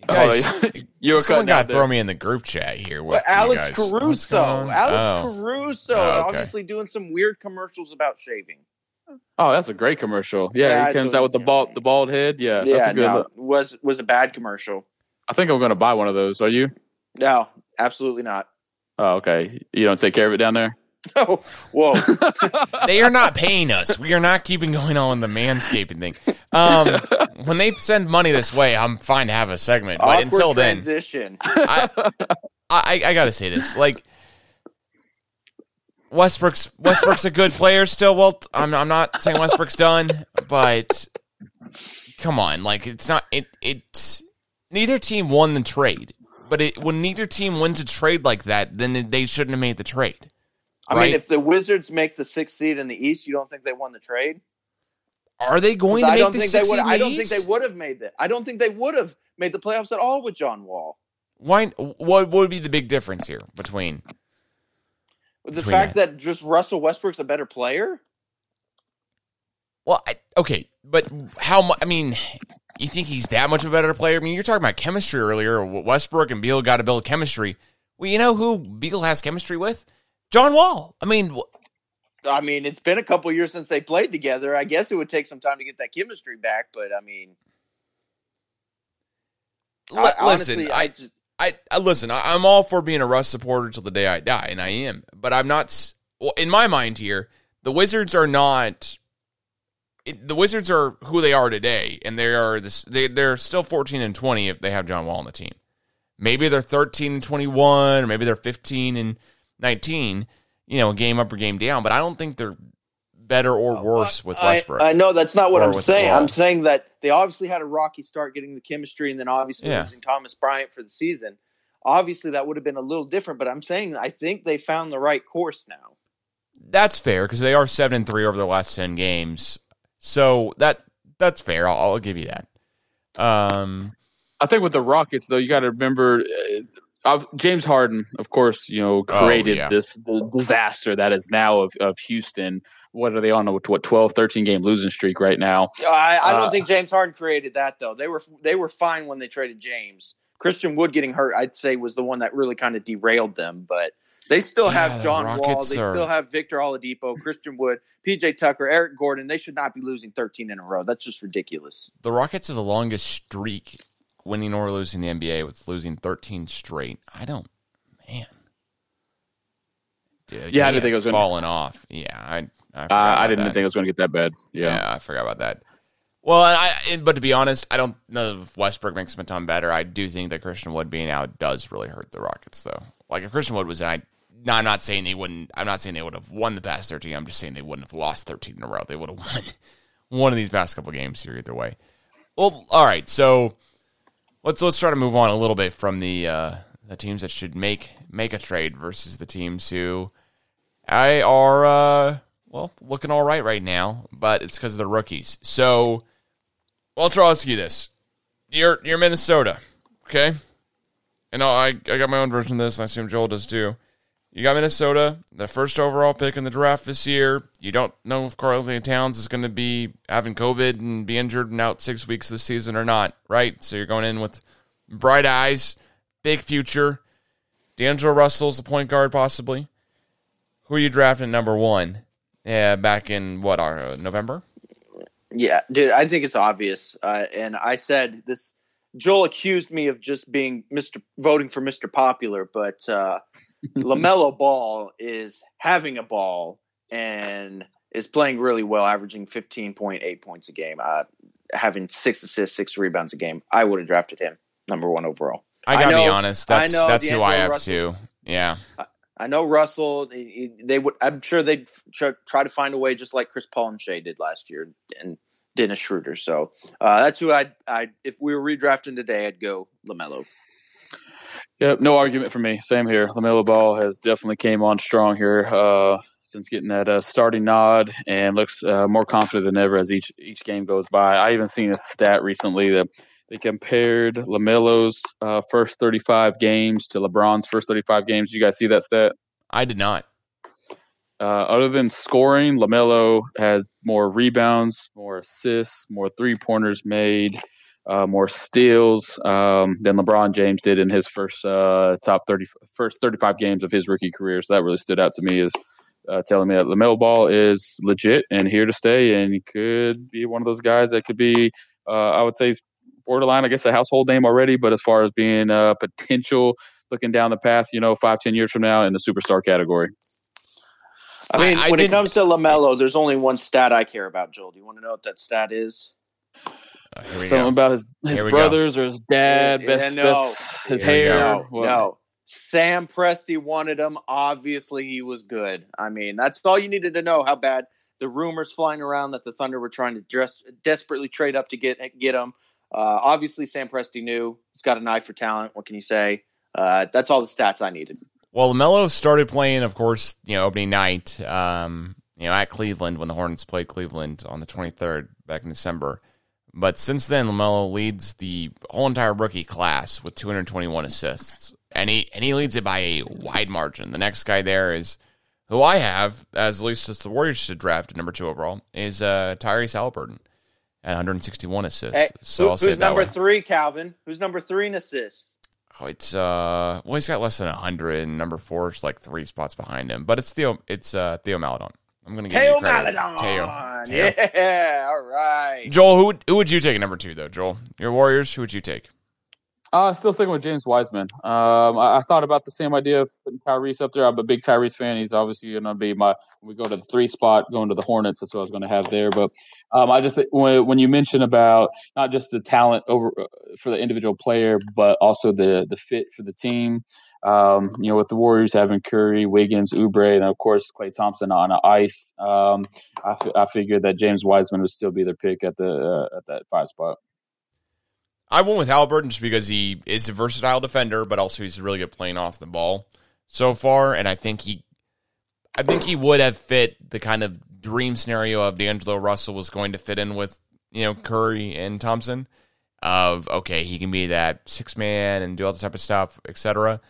Guys, Oh, [laughs] you were someone got to throw me in the group chat here with Well, you Alex guys. Caruso. Alex Oh. Caruso, Oh, okay. obviously doing some weird commercials about shaving. Oh, that's a great commercial. Yeah, Yeah, he comes a- out with the bald the bald head. Yeah, that's yeah, a good no, was was a bad commercial. I think I'm gonna buy one of those. Are you? No, absolutely not. Oh, okay. You don't take care of it down there? [laughs] Oh, whoa. [laughs] they are not paying us. We are not keeping going on the manscaping thing. Um, [laughs] when they send money this way, I'm fine to have a segment. But Awkward until then, transition. I, I, I gotta say this. Like Westbrook's Westbrook's a good player still. Well, I'm I'm not saying Westbrook's done, but come on, like it's not it it. Neither team won the trade, but it, when neither team wins a trade like that, then they shouldn't have made the trade. I right? mean, if the Wizards make the sixth seed in the East, you don't think they won the trade? Are they going to I make don't the think they would. seed I don't think they would have made that. I don't think they would have made the playoffs at all with John Wall. Why? What would be the big difference here between? The Between fact that just Russell Westbrook's a better player. Well, I, okay, but how much? I mean, you think he's that much of a better player? I mean, you're talking about chemistry earlier. Westbrook and Beal got to build chemistry. Well, you know who Beal has chemistry with? John Wall. I mean, I mean, it's been a couple years since they played together. I guess it would take some time to get that chemistry back, but I mean, I, listen, honestly, I, I just, I, I listen. I, I'm all for being a Russ supporter till the day I die, and I am. But I'm not. Well, in my mind here, the Wizards are not. It, the Wizards are who they are today, and they are this. They they're still 14 and 20 if they have John Wall on the team. Maybe they're 13 and 21, or maybe they're 15 and 19, you know, game up or game down, but I don't think they're better or worse with Westbrook. I, know that's not what I'm saying. Wall. I'm saying that they obviously had a rocky start getting the chemistry, and then obviously Yeah. losing Thomas Bryant for the season. Obviously, that would have been a little different. But I'm saying I think they found the right course now. that's fair because they are 7 and 3 over the last 10 games. So that that's fair. I'll, I'll give you that. Um, I think with the Rockets, though, you got to remember uh, of- James Harden, of course, you know, Oh, created yeah. this the disaster that is now of, of Houston. What are they on a what 12, 13 game losing streak right now? I, I don't Uh, think James Harden created that though. They were they were fine when they traded James. Christian Wood getting hurt, I'd say, was the one that really kind of derailed them. But they still Yeah, have the John Wall. They are- still have Victor Oladipo, Christian Wood, PJ Tucker, Eric Gordon. They should not be losing 13 in a row. That's just ridiculous. the Rockets are the longest streak winning or losing the NBA with losing 13 straight. I don't, man. Dude, Yeah, I didn't think it was falling gonna- off. Yeah, I, I, Uh, I didn't that. think it was going to get that bad. Yeah. Yeah. I forgot about that. Well, I, but to be honest, I don't know if Westbrook makes him a ton better. I do think that Christian Wood being out does really hurt the Rockets, though. Like if Christian Wood was in, I, no, I'm not saying they wouldn't. I'm not saying they would have won the past 13. I'm just saying they wouldn't have lost 13 in a row. They would have [laughs] won one of these past couple games here either way. Well, all right. So let's let's try to move on a little bit from the uh, the teams that should make make a trade versus the teams who I are uh, well looking all right right now, but it's because of the rookies. So I'll try to ask you this: You're you're Minnesota, okay? And I I got my own version of this. and I assume Joel does too. You got Minnesota, the first overall pick in the draft this year. You don't know if Karl-Anthony Towns is going to be having COVID and be injured and out six weeks this season or not, right? So you're going in with bright eyes, big future. D'Angelo Russell's the point guard, possibly. Who are you drafting number one? Yeah, back in what uh, November? Yeah, dude, I think it's obvious. Uh, and I said this. Joel accused me of just being Mr. voting for Mr. Popular, but uh, [laughs] Lamelo Ball is having a ball and is playing really well, averaging fifteen point eight points a game, uh, having six assists, six rebounds a game. I would have drafted him number one overall. I I gotta be know- honest. I That's know that's who I have Russell- too. Yeah, I know Russell. he- he- They would. I'm sure they'd try, try to find a way, just like Chris Paul and Shai did last year, and Dennis Schroeder. So uh, that's who I'd. I if we were redrafting today, I'd go Lamelo. Yep, no argument for me. Same here. Lamelo Ball has definitely came on strong here uh, since getting that uh, starting nod, and looks uh, more confident than ever as each each game goes by. I even seen a stat recently that they compared Lamelo's uh, first 35 games to LeBron's first 35 games. You guys see that stat? I did not. Uh, other than scoring, Lamelo had more rebounds, more assists, more three pointers made, uh, more steals um, than LeBron James did in his first uh, top 30, first 35 games of his rookie career. So that really stood out to me as uh, telling me that Lamelo Ball is legit and here to stay, and he could be one of those guys that could be, uh, I would say, borderline, I guess, a household name already. But as far as being a potential, looking down the path, you know, five, ten years from now in the superstar category. I mean, I when it comes to Lamelo, there's only one stat I care about. Joel, do you want to know what that stat is? Uh, Something go. about his, his Here we go. brothers or his dad, Yeah, best, no. best his Here hair. No, What? no. Sam Presti wanted him. Obviously, he was good. I mean, that's all you needed to know. How bad the rumors flying around that the Thunder were trying to dress, desperately trade up to get get him. Uh, obviously, Sam Presti knew he's got an eye for talent. What can you say? Uh, that's all the stats I needed. Well, Lamelo started playing, of course, you know, opening night, um, you know, at Cleveland when the Hornets played Cleveland on the 23rd back in December. But since then, Lamelo leads the whole entire rookie class with 221 assists, and he and he leads it by a wide margin. The next guy there is who I have as at least as the Warriors should draft at number two overall is uh, Tyrese Halliburton at 161 assists. Hey, so who- I'll who's number way. three, Calvin? Who's number three in assists? Oh, it's uh, well, he's got less than hundred, and number four is like three spots behind him. But it's Theo, it's uh, Theo Maledon. I'm gonna give Teo you credit. Maledon. Teo. Teo. Yeah, [laughs] all right. Joel, who would, who would you take at number two though? Joel, your Warriors. Who would you take? Uh, still sticking with James Wiseman. Um, I, I, thought about the same idea of putting Tyrese up there. I'm a big Tyrese fan. He's obviously going to be my. We go to the three spot, going to the Hornets. That's what I was going to have there. But um, I just when, when you mention about not just the talent over uh, for the individual player, but also the the fit for the team. Um, you know, with the Warriors having Curry, Wiggins, Oubre, and of course Klay Thompson on ice, um, I, f- I figured that James Wiseman would still be their pick at the uh, at that five spot. I went with Halliburton just because he is a versatile defender, but also he's really good playing off the ball so far, and I think he, I think he would have fit the kind of dream scenario of D'Angelo Russell was going to fit in with you know Curry and Thompson. Of okay, he can be that six man and do all this type of stuff, etc.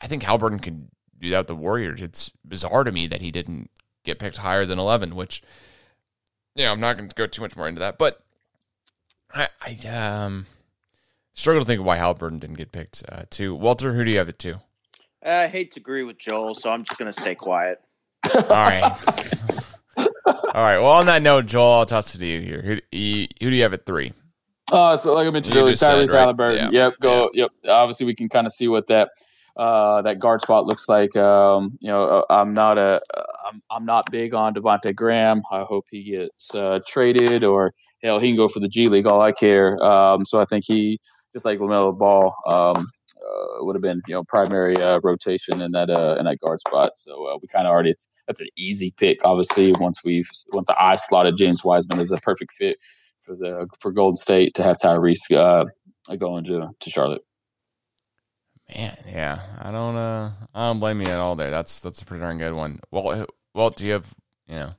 I think Halliburton could do that with the Warriors. It's bizarre to me that he didn't get picked higher than eleven, which yeah, I'm not going to go too much more into that, but I, I um struggle to think of why Halliburton didn't get picked uh, too. Walter, who do you have it to? I hate to agree with Joel, so I'm just going to stay quiet. All right. All right. Well, on that note, Joel, I'll toss it to you here. Who, who do you have at three? Uh, so like I mentioned earlier, Tyrese right? Halliburton. Yeah. Yep. Go. Yeah. Yep. Obviously, we can kind of see what that uh, that guard spot looks like. Um, you know, uh, I'm not a I'm, I'm not big on Devonte Graham. I hope he gets uh, traded or hell, he can go for the G League. All I care. Um, so I think he just like LaMelo Ball, um, uh, would have been you know primary uh, rotation in that uh, in that guard spot. So uh, we kind of already that's an easy pick. Obviously, once we've once I slotted James Wiseman as a perfect fit for the for Golden State to have Tyrese uh, going to to Charlotte. Man, yeah, I don't uh, I don't blame you at all there. That's that's a pretty darn good one. Well, well, do you have you know,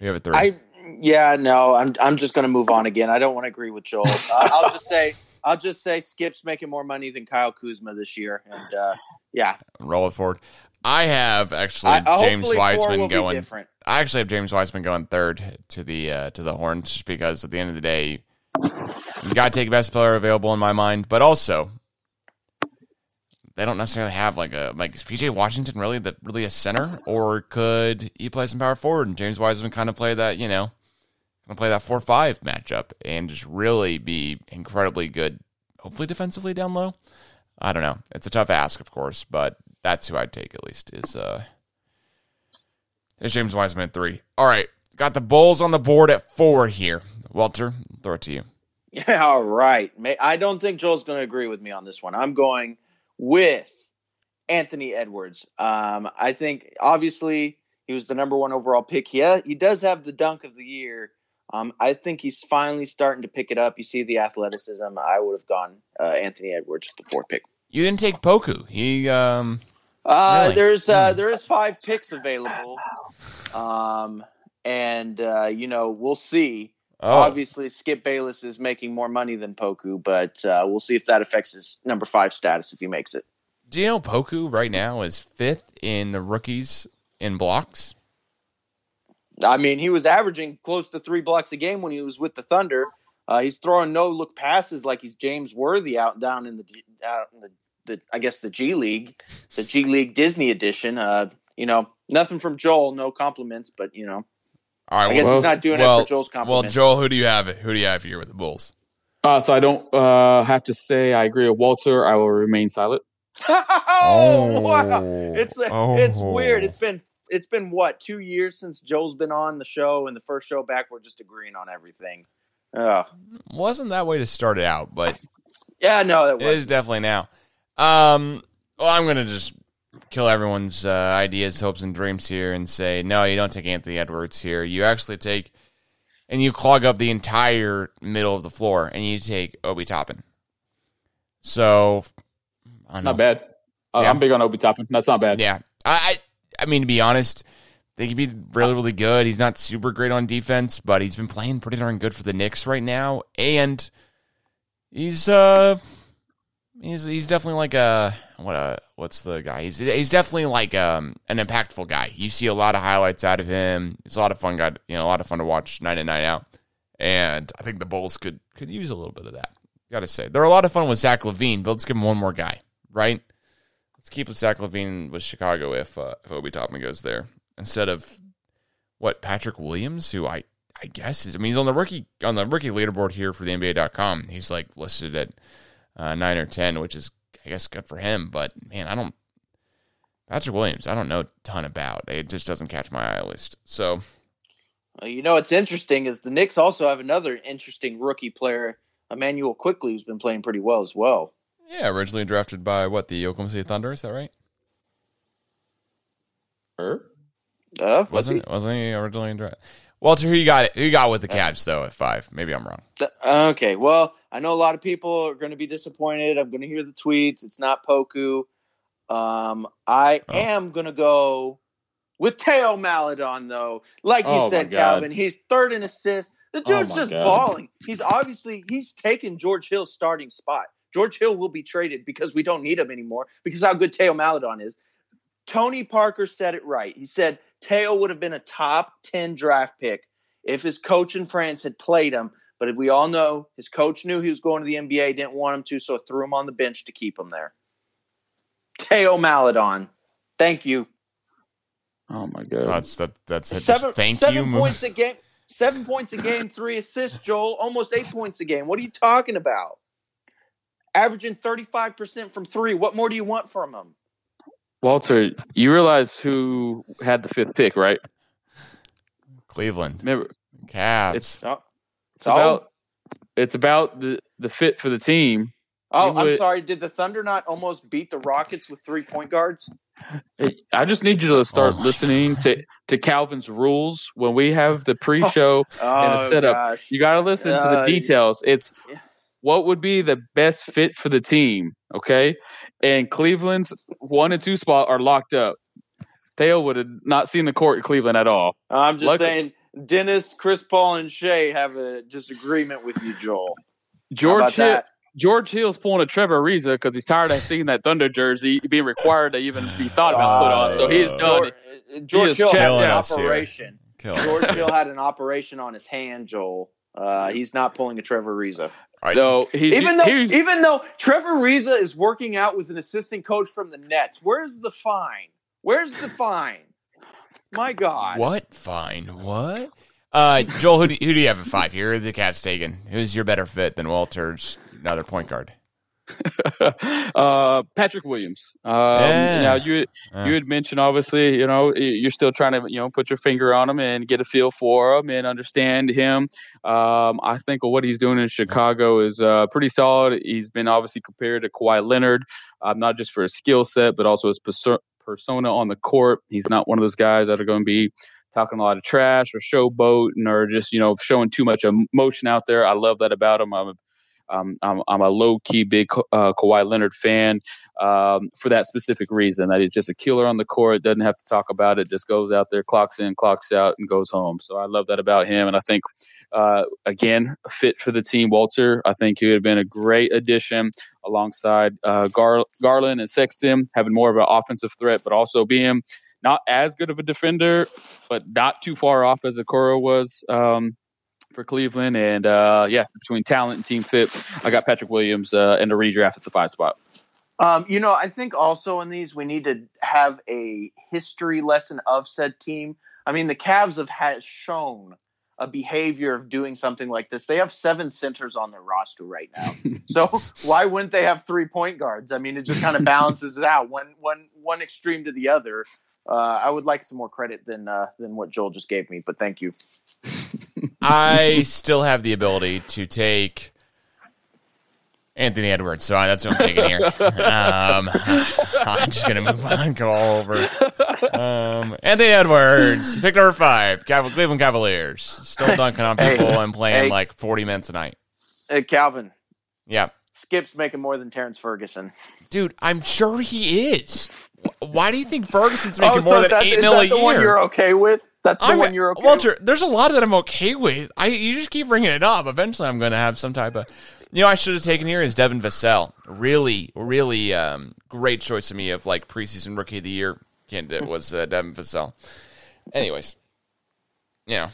you have a three? I yeah, no, I'm I'm just gonna move on again. I don't want to agree with Joel. [laughs] Uh, I'll just say I'll just say Skip's making more money than Kyle Kuzma this year, and uh, yeah, roll it forward. I have actually I, James Wiseman going. I actually have James Wiseman going third to the uh, to the Horns, because at the end of the day, you got to take best player available in my mind, but also they don't necessarily have like a like is PJ Washington really that really a center, or could he play some power forward and James Wiseman kind of play that you know going to play that 4 5 matchup and just really be incredibly good, hopefully defensively down low. I don't know. It's a tough ask, of course, but that's who I'd take at least is uh is James Wiseman three. All right. Got the Bulls on the board at four here. Walter, throw it to you. Yeah, [laughs] all right. I don't think Joel's going to agree with me on this one. I'm going with Anthony Edwards. Um, I think obviously he was the number one overall pick. He, ha- he does have the dunk of the year um, I think he's finally starting to pick it up. You see the athleticism. I would have gone uh, Anthony Edwards, the fourth pick. You didn't take Poku. He um. Uh, really? There's uh, hmm. there is five picks available, um, and uh, you know we'll see. Oh. Obviously, Skip Bayless is making more money than Poku, but uh, we'll see if that affects his number five status if he makes it. Do you know Poku right now is fifth in the rookies in blocks? I mean, he was averaging close to three blocks a game when he was with the Thunder. Uh, he's throwing no look passes like he's James Worthy out down in the out in the, the I guess the G League, the G League Disney edition. Uh, you know, nothing from Joel, no compliments, but you know, all right. I guess well, he's not doing well, it for Joel's compliments. Well, Joel, who do you have? Who do you have here with the Bulls? Uh, so I don't uh, have to say I agree with Walter. I will remain silent. oh, [laughs] oh, wow! It's oh. it's weird. It's been it's been what two years since Joel's been on the show, and the first show back, we're just agreeing on everything. Ugh. Wasn't that way to start it out, but yeah, no, it, it is definitely now. Um, well, I'm gonna just kill everyone's uh, ideas, hopes, and dreams here, and say no, you don't take Anthony Edwards here. You actually take and you clog up the entire middle of the floor, and you take Obi Toppin. So, not bad. Uh, yeah. I'm big on Obi Toppin. That's not bad. Yeah, I, I mean, to be honest, they could be really, really good. He's not super great on defense, but he's been playing pretty darn good for the Knicks right now, and he's uh, he's he's definitely like a what a what's the guy? He's he's definitely like um an impactful guy. You see a lot of highlights out of him. It's a lot of fun guy, you know, a lot of fun to watch night in night out. And I think the Bulls could could use a little bit of that. Got to say, they're a lot of fun with Zach LaVine, but let's give him one more guy, right? Let's keep with Zach LaVine with Chicago if uh, if Obi Toppin goes there instead of what Patrick Williams, who I I guess is I mean he's on the rookie on the rookie leaderboard here for the NBA.com. He's like listed at uh, nine or ten, which is I guess good for him. But man, I don't Patrick Williams. I don't know a ton about. It just doesn't catch my eye at least. So Uh, you know what's interesting is the Knicks also have another interesting rookie player, Immanuel Quickley, who's been playing pretty well as well. yeah, originally drafted by what the Oklahoma City Thunder. Is that right? Er? Uh, was Wasn't he? Wasn't he originally drafted? Walter, who you got? Who you got with the Cavs though at five? Maybe I'm wrong. Okay, well, I know a lot of people are going to be disappointed. I'm going to hear the tweets. It's not Poku. Um, I Oh. am going to go with Teo Maledon, though. Like you Oh, said, Calvin, he's third in assists. The Oh, dude's my just God. balling. He's obviously he's taken George Hill's starting spot. George Hill will be traded because we don't need him anymore because how good Teo Maledon is. Tony Parker said it right. He said Teo would have been a top 10 draft pick if his coach in France had played him. But we all know his coach knew he was going to the NBA, didn't want him to, so threw him on the bench to keep him there. Teo Maledon. Thank you. Oh my god. That's that. That's it. Seven, Just thank seven you. points a game. Seven points a game, three assists, Joel. Almost eight points a game. What are you talking about? Averaging 35% from three. What more do you want from him? Walter, you realize who had the fifth pick, right? Cleveland Remember, Cavs. it's Oh, it's about it's about the the fit for the team. oh you I'm sorry. Did the Thunder not almost beat the Rockets with three point guards? I just need you to start Oh my listening to to Calvin's rules when we have the pre-show. [laughs] Oh, setup. gosh. You got to listen to the Uh, details. It's yeah. what would be the best fit for the team, okay? And Cleveland's one and two spot are locked up. Theo would have not seen the court in Cleveland at all. I'm just Lucky- saying, Dennis, Chris Paul, and Shai have a disagreement with you, Joel. George Hill, that? George Hill's pulling a Trevor Ariza because he's tired of seeing that Thunder jersey being required to even be thought about put on. So he's Uh, done. George, uh, George is Hill had an operation. George Hill had an operation on his hand, Joel. Uh, he's not pulling a Trevor Ariza. All right. So he's, Even though, he's- even though Trevor Ariza is working out with an assistant coach from the Nets, where's the fine? Where's the fine? My God. What? Fine. What? Uh, Joel, who do, who do you have at five? Here, the Cavs taken. Who's your better fit than Walter's another point guard? [laughs] uh, Patrick Williams. Um, Yeah. Now you you had mentioned obviously you know you're still trying to you know put your finger on him and get a feel for him and understand him. Um, I think what he's doing in Chicago is uh, pretty solid. He's been obviously compared to Kawhi Leonard, um, not just for his skill set but also his perso- persona on the court. He's not one of those guys that are going to be talking a lot of trash or showboating or just you know showing too much emotion out there. I love that about him. I'm a um, I'm, I'm a low key big uh, Kawhi Leonard fan um, for that specific reason that he's just a killer on the court, doesn't have to talk about it, just goes out there, clocks in, clocks out, and goes home. So I love that about him. And I think, uh, again, fit for the team, Walter. I think he would have been a great addition alongside uh, Gar- Garland and Sexton, having more of an offensive threat, but also being not as good of a defender, but not too far off as Okoro was. Um, for Cleveland. And uh, yeah, between talent and team fit, I got Patrick Williams uh, in the redraft at the five spot. Um, you know, I think also in these we need to have a history lesson of said team. I mean, the Cavs have had shown a behavior of doing something like this. They have seven centers on their roster right now. [laughs] so why wouldn't they have three point guards? I mean, it just kind of balances it out one one one extreme to the other. Uh, I would like some more credit than uh, than what Joel just gave me, but thank you. [laughs] I still have the ability to take Anthony Edwards, so that's what I'm taking here. [laughs] Um, [laughs] I'm just gonna move on, go all over. Um, Anthony Edwards, pick number five, Cav- Cleveland Cavaliers, still dunking on Hey, people and playing hey. like 40 minutes a night. Uh, Calvin, Yeah, Skip's making more than Terrence Ferguson. dude, I'm sure he is. Wh- Why do you think Ferguson's making more Oh, so than that- eight mil a the one year? you're okay with? That's the I'm, one you're okay Walter, with? there's a lot that I'm okay with. I you just keep bringing it up. Eventually, I'm going to have some type of. You know, I should have taken here is Devin Vassell. Really, really um, great choice to me of like preseason rookie of the year candidate [laughs] was uh, Devin Vassell. Anyways, you know,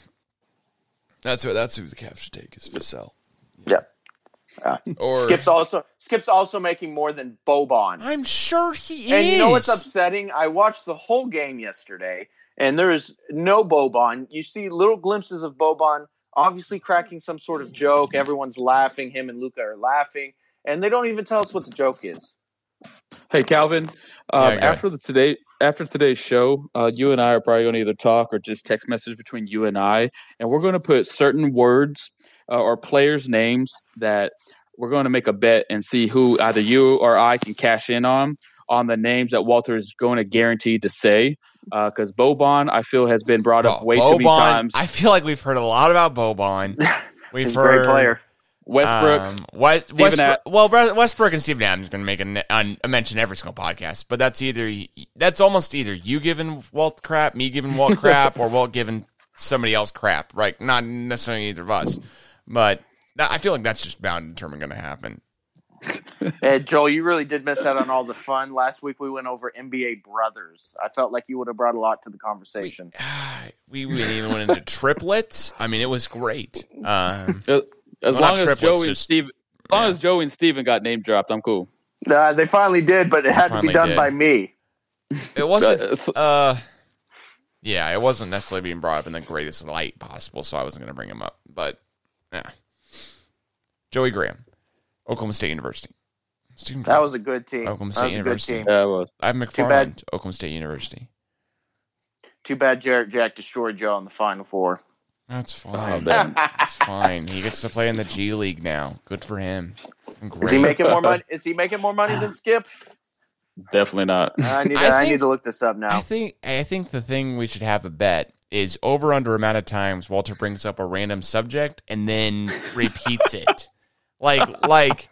that's who that's who the Cavs should take is Vassell. Yeah. Or Skip's also Skip's also making more than Boban. I'm sure he is. And you know what's upsetting? I watched the whole game yesterday, and there is no Boban. You see little glimpses of Boban obviously cracking some sort of joke. Everyone's laughing. Him and Luka are laughing, and they don't even tell us what the joke is. Hey Calvin, um, go ahead. after the today after today's show, uh, you and I are probably going to either talk or just text message between you and I, and we're going to put certain words uh, or players' names that we're going to make a bet and see who either you or I can cash in on on the names that Walter is going to guarantee to say. Because Boban, I feel, has been brought up Oh, way too many times. I feel like we've heard a lot about Boban. [laughs] We've He's a heard great player. Westbrook, Um, West, Westbrook, well, Westbrook and Steven Adams going to make a, a mention every single podcast, but that's either that's almost either you giving Walt crap, me giving Walt [laughs] crap, or Walt giving somebody else crap, right? Not necessarily either of us, but I feel like that's just bound and determined going to happen. [laughs] And Joel, you really did miss out on all the fun. Last week we went over NBA brothers. I felt like you would have brought a lot to the conversation. we, [sighs] we even went into triplets. I mean, it was great. Um, as Well, long as triplets, Joey and Steve, as long yeah. as Joey and Steven got name dropped, I'm cool. Uh, they finally did, but it had to be done did. by me. it wasn't. Uh, Uh, yeah, it wasn't necessarily being brought up in the greatest light possible, so I wasn't going to bring him up. But yeah, Joey Graham, Oklahoma State University. Student That was a good team. Oklahoma that State was good University. team. Yeah, it was. I have bad. McFarland, Oklahoma State University. Too bad Jarrett Jack destroyed Joe in the Final Four. That's Oh, fine. man. That's fine. He gets to play in the G League now. Good for him. Great. Is he making more money? [laughs] Is he making more money than Skip? Definitely not. I need. To, I I, need to look this up now. I now. think I think the thing we should have a bet is over under amount of times Walter brings up a random subject and then [laughs] repeats it. Like like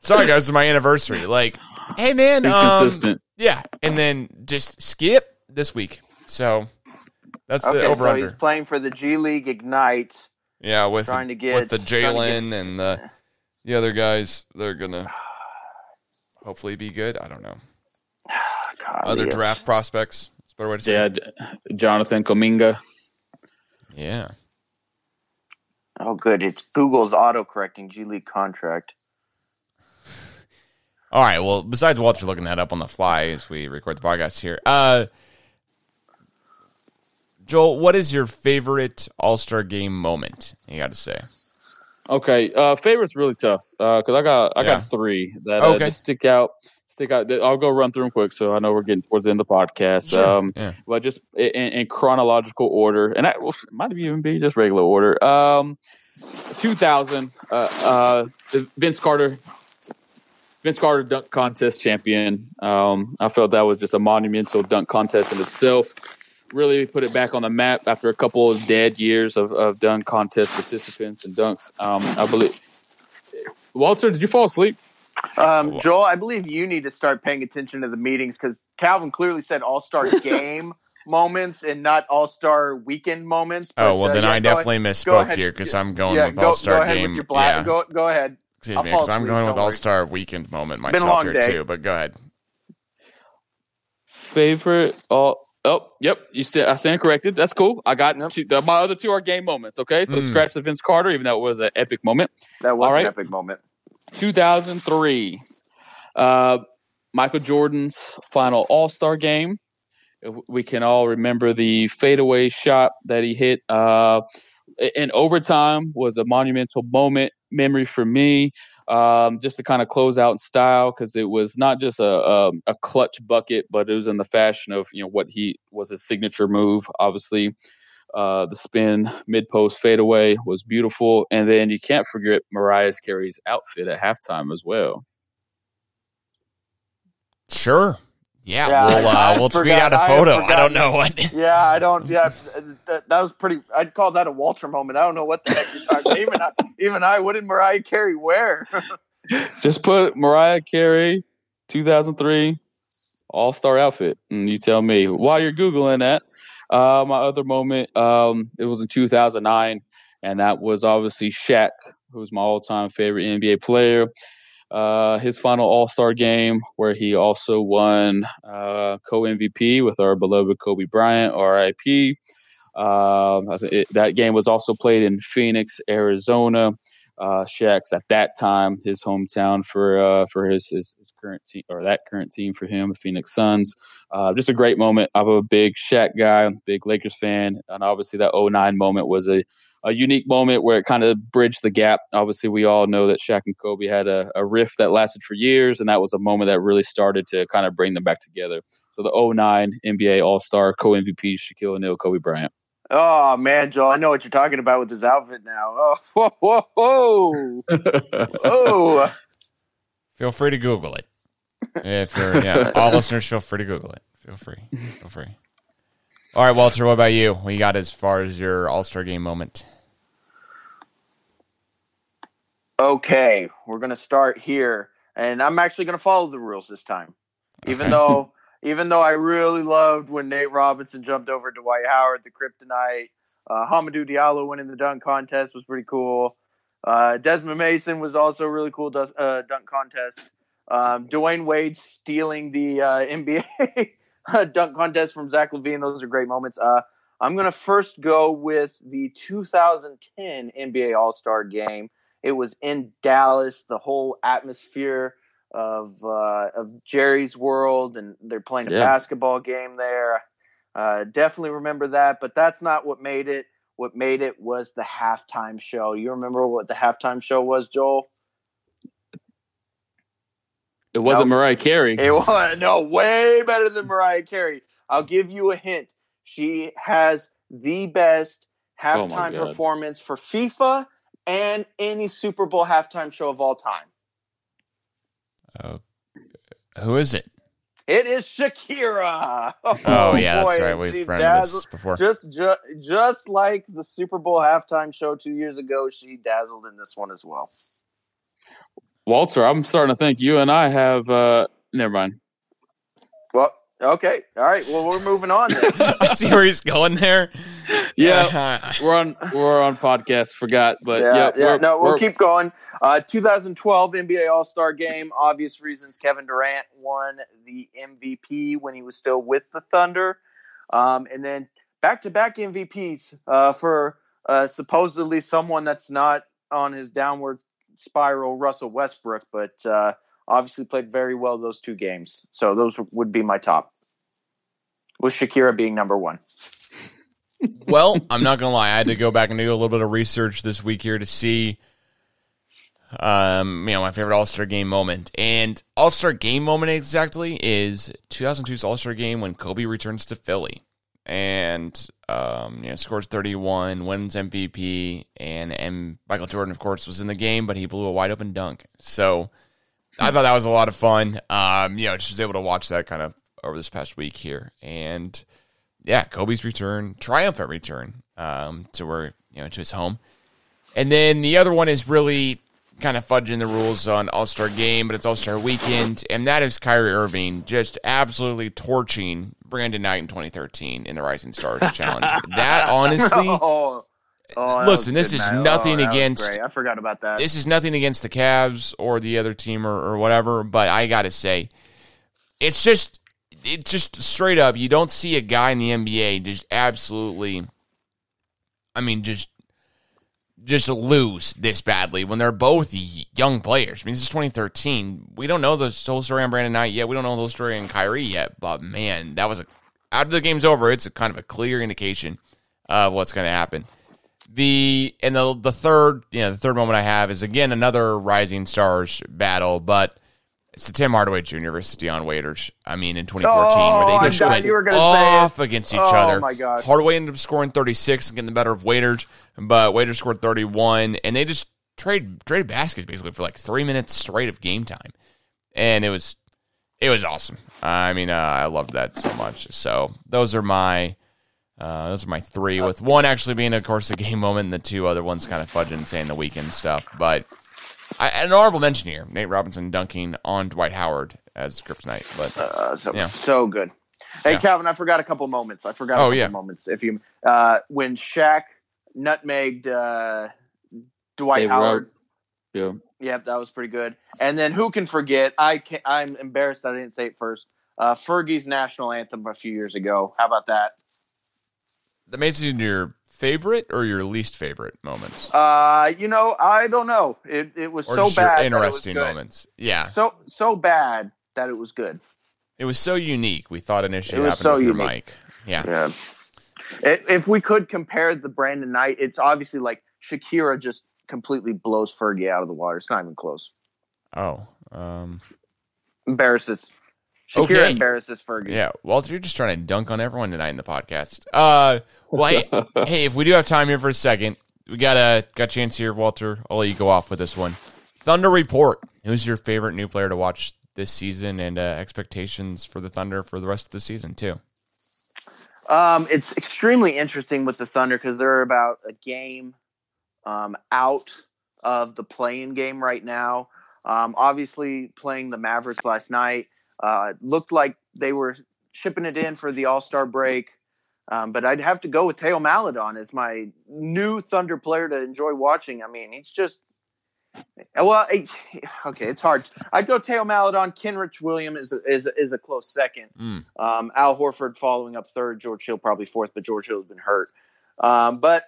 sorry guys, it's my anniversary. Like, hey man, He's um, consistent. Yeah, and then just skip this week. So that's the Okay, over so under. he's playing for the G League Ignite. Yeah, with trying to get with the trying to Jalen and the the other guys, they're gonna hopefully be good. I don't know. [sighs] God, Other the- draft prospects. That's a better way to say. Yeah, it. Jonathan Kuminga. Yeah. Oh, good. It's Google's auto correcting G League contract. [sighs] All right. Well, besides Walter looking that up on the fly as we record the podcast here, uh, Joel, what is your favorite All Star Game moment? You got to say. Okay, uh, favorite's really tough because I got I Yeah. got three that uh, Okay. just stick out. Stick out. I'll go run through them quick, so I know we're getting towards the end of the podcast. Um, yeah. but just in, in chronological order, and I, well, might even be just regular order. Um, 2000, uh, uh, the Vince Carter, Vince Carter dunk contest champion. Um, I felt that was just a monumental dunk contest in itself. Really put it back on the map after a couple of dead years of, of dunk contest participants and dunks. Um, I believe. Walter, did you fall asleep? Um, Joel, I believe you need to start paying attention to the meetings because Calvin clearly said All Star [laughs] Game moments and not All Star Weekend moments. Oh well, uh, then yeah, I definitely ahead- go misspoke here because I'm going yeah, with All Star Game. with your black. yeah. Go go ahead. Excuse I'll me, fall because I'm going with. All Star Weekend moment Been a myself long here day. too. But go ahead. Favorite? Oh, oh, yep. You st- I stand corrected. That's cool. I got Yep. two. The, my other two are game moments. Okay, so Mm. scratch the Vince Carter, even though it was an epic moment. That was All right. an epic moment. 2003, uh, Michael Jordan's final All Star game. We can all remember the fadeaway shot that he hit uh, in overtime was a monumental moment memory for me. Um, just to kind of close out in style because it was not just a, a a clutch bucket, but it was in the fashion of you know what he was his signature move. Obviously, uh, the spin mid post fadeaway was beautiful, and then you can't forget Mariah Carey's outfit at halftime as well. Sure. Yeah, Yeah, we'll I- uh, I we'll tweet out a photo. I don't know what. Yeah, I don't. [laughs] Yeah, that, that was pretty. I'd call that a Walter moment. I don't know what the heck you're talking. [laughs] even I, even I. What did Mariah Carey wear? [laughs] Just put Mariah Carey 2003 All Star outfit, and you tell me. While you're googling that, uh, my other moment, um, it was in 2009, and that was obviously Shaq, who's my all-time favorite NBA player. Uh, his final All Star game, where he also won uh, co MVP with our beloved Kobe Bryant, RIP. Um, it, that game was also played in Phoenix, Arizona. Uh, Shaq's at that time his hometown for uh, for his, his, his current team or that current team for him, the Phoenix Suns. Uh, just a great moment. I'm a big Shaq guy, big Lakers fan, and obviously that 09 moment was a a unique moment where it kind of bridged the gap. Obviously, we all know that Shaq and Kobe had a, a rift that lasted for years, and that was a moment that really started to kind of bring them back together. So the 09 NBA All Star co MVP Shaquille O'Neal, Kobe Bryant. Oh man, Joel, I know what you're talking about with this outfit now. Oh, [laughs] whoa, whoa, whoa, [laughs] oh! Feel free to Google it. If you're, yeah, all [laughs] listeners, feel free to Google it. Feel free. Feel free. All right, Walter, what about you? What you got as far as your All Star game moment? Okay, we're gonna start here, and I'm actually gonna follow the rules this time, even though even though I really loved when Nate Robinson jumped over Dwight Howard, the Kryptonite. Uh, Hamidou Diallo winning the dunk contest was pretty cool. Uh, Desmond Mason was also a really cool dus- uh, dunk contest. Um, Dwyane Wade stealing the uh, [laughs] NBA dunk contest from Zach LaVine. Those are great moments. Uh, I'm going to first go with the 2010 NBA All Star game. It was in Dallas. The whole atmosphere of uh, of Jerry's World, and they're playing a Yeah. basketball game there. Uh, definitely remember that, but that's not what made it. What made it was the halftime show. You remember what the halftime show was, Joel? It wasn't No. Mariah Carey. It was [laughs] no way better than Mariah Carey. I'll give you a hint. She has the best Oh halftime God. performance for FIFA and any Super Bowl halftime show of all time. Oh, who is it? It is Shakira. Oh, [laughs] yeah, that's right. We've she run dazzled- this before. Just, ju- just like the Super Bowl halftime show two years ago, she dazzled in this one as well. Walter, I'm starting to think you and I have. Uh, never mind. Well, okay, all right. Well, we're moving on. Then. [laughs] I see where he's going there. Yeah, we're on we're on podcast. Forgot, but yeah, yeah, yeah. we're- No, we'll keep going. Uh, 2012 NBA All Star Game. Obvious reasons. Kevin Durant won the MVP when he was still with the Thunder, um, and then back to back MVPs uh, for uh, supposedly someone that's not on his downward spiral, Russell Westbrook, but uh, obviously played very well those two games. So those would be my top. With Shakira being number one. [laughs] well, I'm not gonna lie. I had to go back and do a little bit of research this week here to see, um, you know, my favorite All Star game moment. And All Star game moment exactly is 2002's All Star game when Kobe returns to Philly and um, you know scores 31, wins MVP, and and Michael Jordan, of course, was in the game, but he blew a wide open dunk. So I thought that was a lot of fun. Um, you know, just was able to watch that kind of over this past week here, and yeah, Kobe's return, triumphant return um, to where you know to his home, and then the other one is really kind of fudging the rules on All Star Game, but it's All Star Weekend, and that is Kyrie Irving just absolutely torching Brandon Knight in 2013 in the Rising Stars Challenge. [laughs] That honestly, Oh, oh, Listen, this is man. nothing Oh, against-. I forgot about that. this is nothing against the Cavs or the other team or, or whatever, but I gotta say, it's just it's just straight up. You don't see a guy in the NBA just absolutely, I mean, just just lose this badly when they're both young players. I mean, this is 2013. We don't know the whole story on Brandon Knight yet. We don't know the whole story on Kyrie yet. But man, that was a after the game's over. It's a kind of a clear indication of what's going to happen. The and the the third, you know, the third moment I have is again another Rising Stars battle, but it's the Tim Hardaway Jr. versus Dion Waiters. I mean, in 2014, Oh, where they just thought went you were gonna say off against each Oh, other. my gosh. Hardaway ended up scoring 36 and getting the better of Waiters, but Waiters scored 31, and they just trade traded baskets basically for like three minutes straight of game time, and it was it was awesome. I mean, uh, I loved that so much. So those are my uh, those are my three, with one actually being, of course, a game moment, and the two other ones kind of fudging, saying the weekend stuff. But I, an honorable mention here: Nate Robinson dunking on Dwight Howard as Kryptonite. But Uh, so Yeah. so good. Hey Yeah. Calvin, I forgot a couple moments. I forgot a Oh, couple yeah. moments. If you uh, when Shaq nutmegged uh, Dwight Dave Howard. Yeah. Yep, that was pretty good. And then who can forget? I can, I'm embarrassed that I didn't say it first. Uh, Fergie's national anthem a few years ago. How about that? That makes it your favorite or your least favorite moments? Uh, you know, I don't know. It it was Or so bad. it interesting moments? Yeah. So so bad that it was good. It was so unique. We thought initially It happened so with your unique. mic. Yeah. Yeah. I- If we could compare the Brandon Knight, it's obviously like Shakira just completely blows Fergie out of the water. It's not even close. Oh. Um, Embarrasses. Shakira Okay. embarrasses Fergie. yeah. Walter, you're just trying to dunk on everyone tonight in the podcast. Uh, well, hey, [laughs] hey, if we do have time here for a second, we got a got a chance here, Walter. I'll let you go off with this one. Thunder report. Who's your favorite new player to watch this season, and uh, expectations for the Thunder for the rest of the season too? Um, it's extremely interesting with the Thunder because they're about a game um, out of the playing game right now. Um, obviously, playing the Mavericks last night uh, it looked like they were shipping it in for the All Star break. Um, but I'd have to go with Teo Maledon as my new Thunder player to enjoy watching. I mean, he's just well, it- okay, it's hard. I'd go Teo Maledon. Kenrich Williams is is is a close second. Mm. Um, Al Horford following up third. George Hill probably fourth, but George Hill has been hurt. Um, but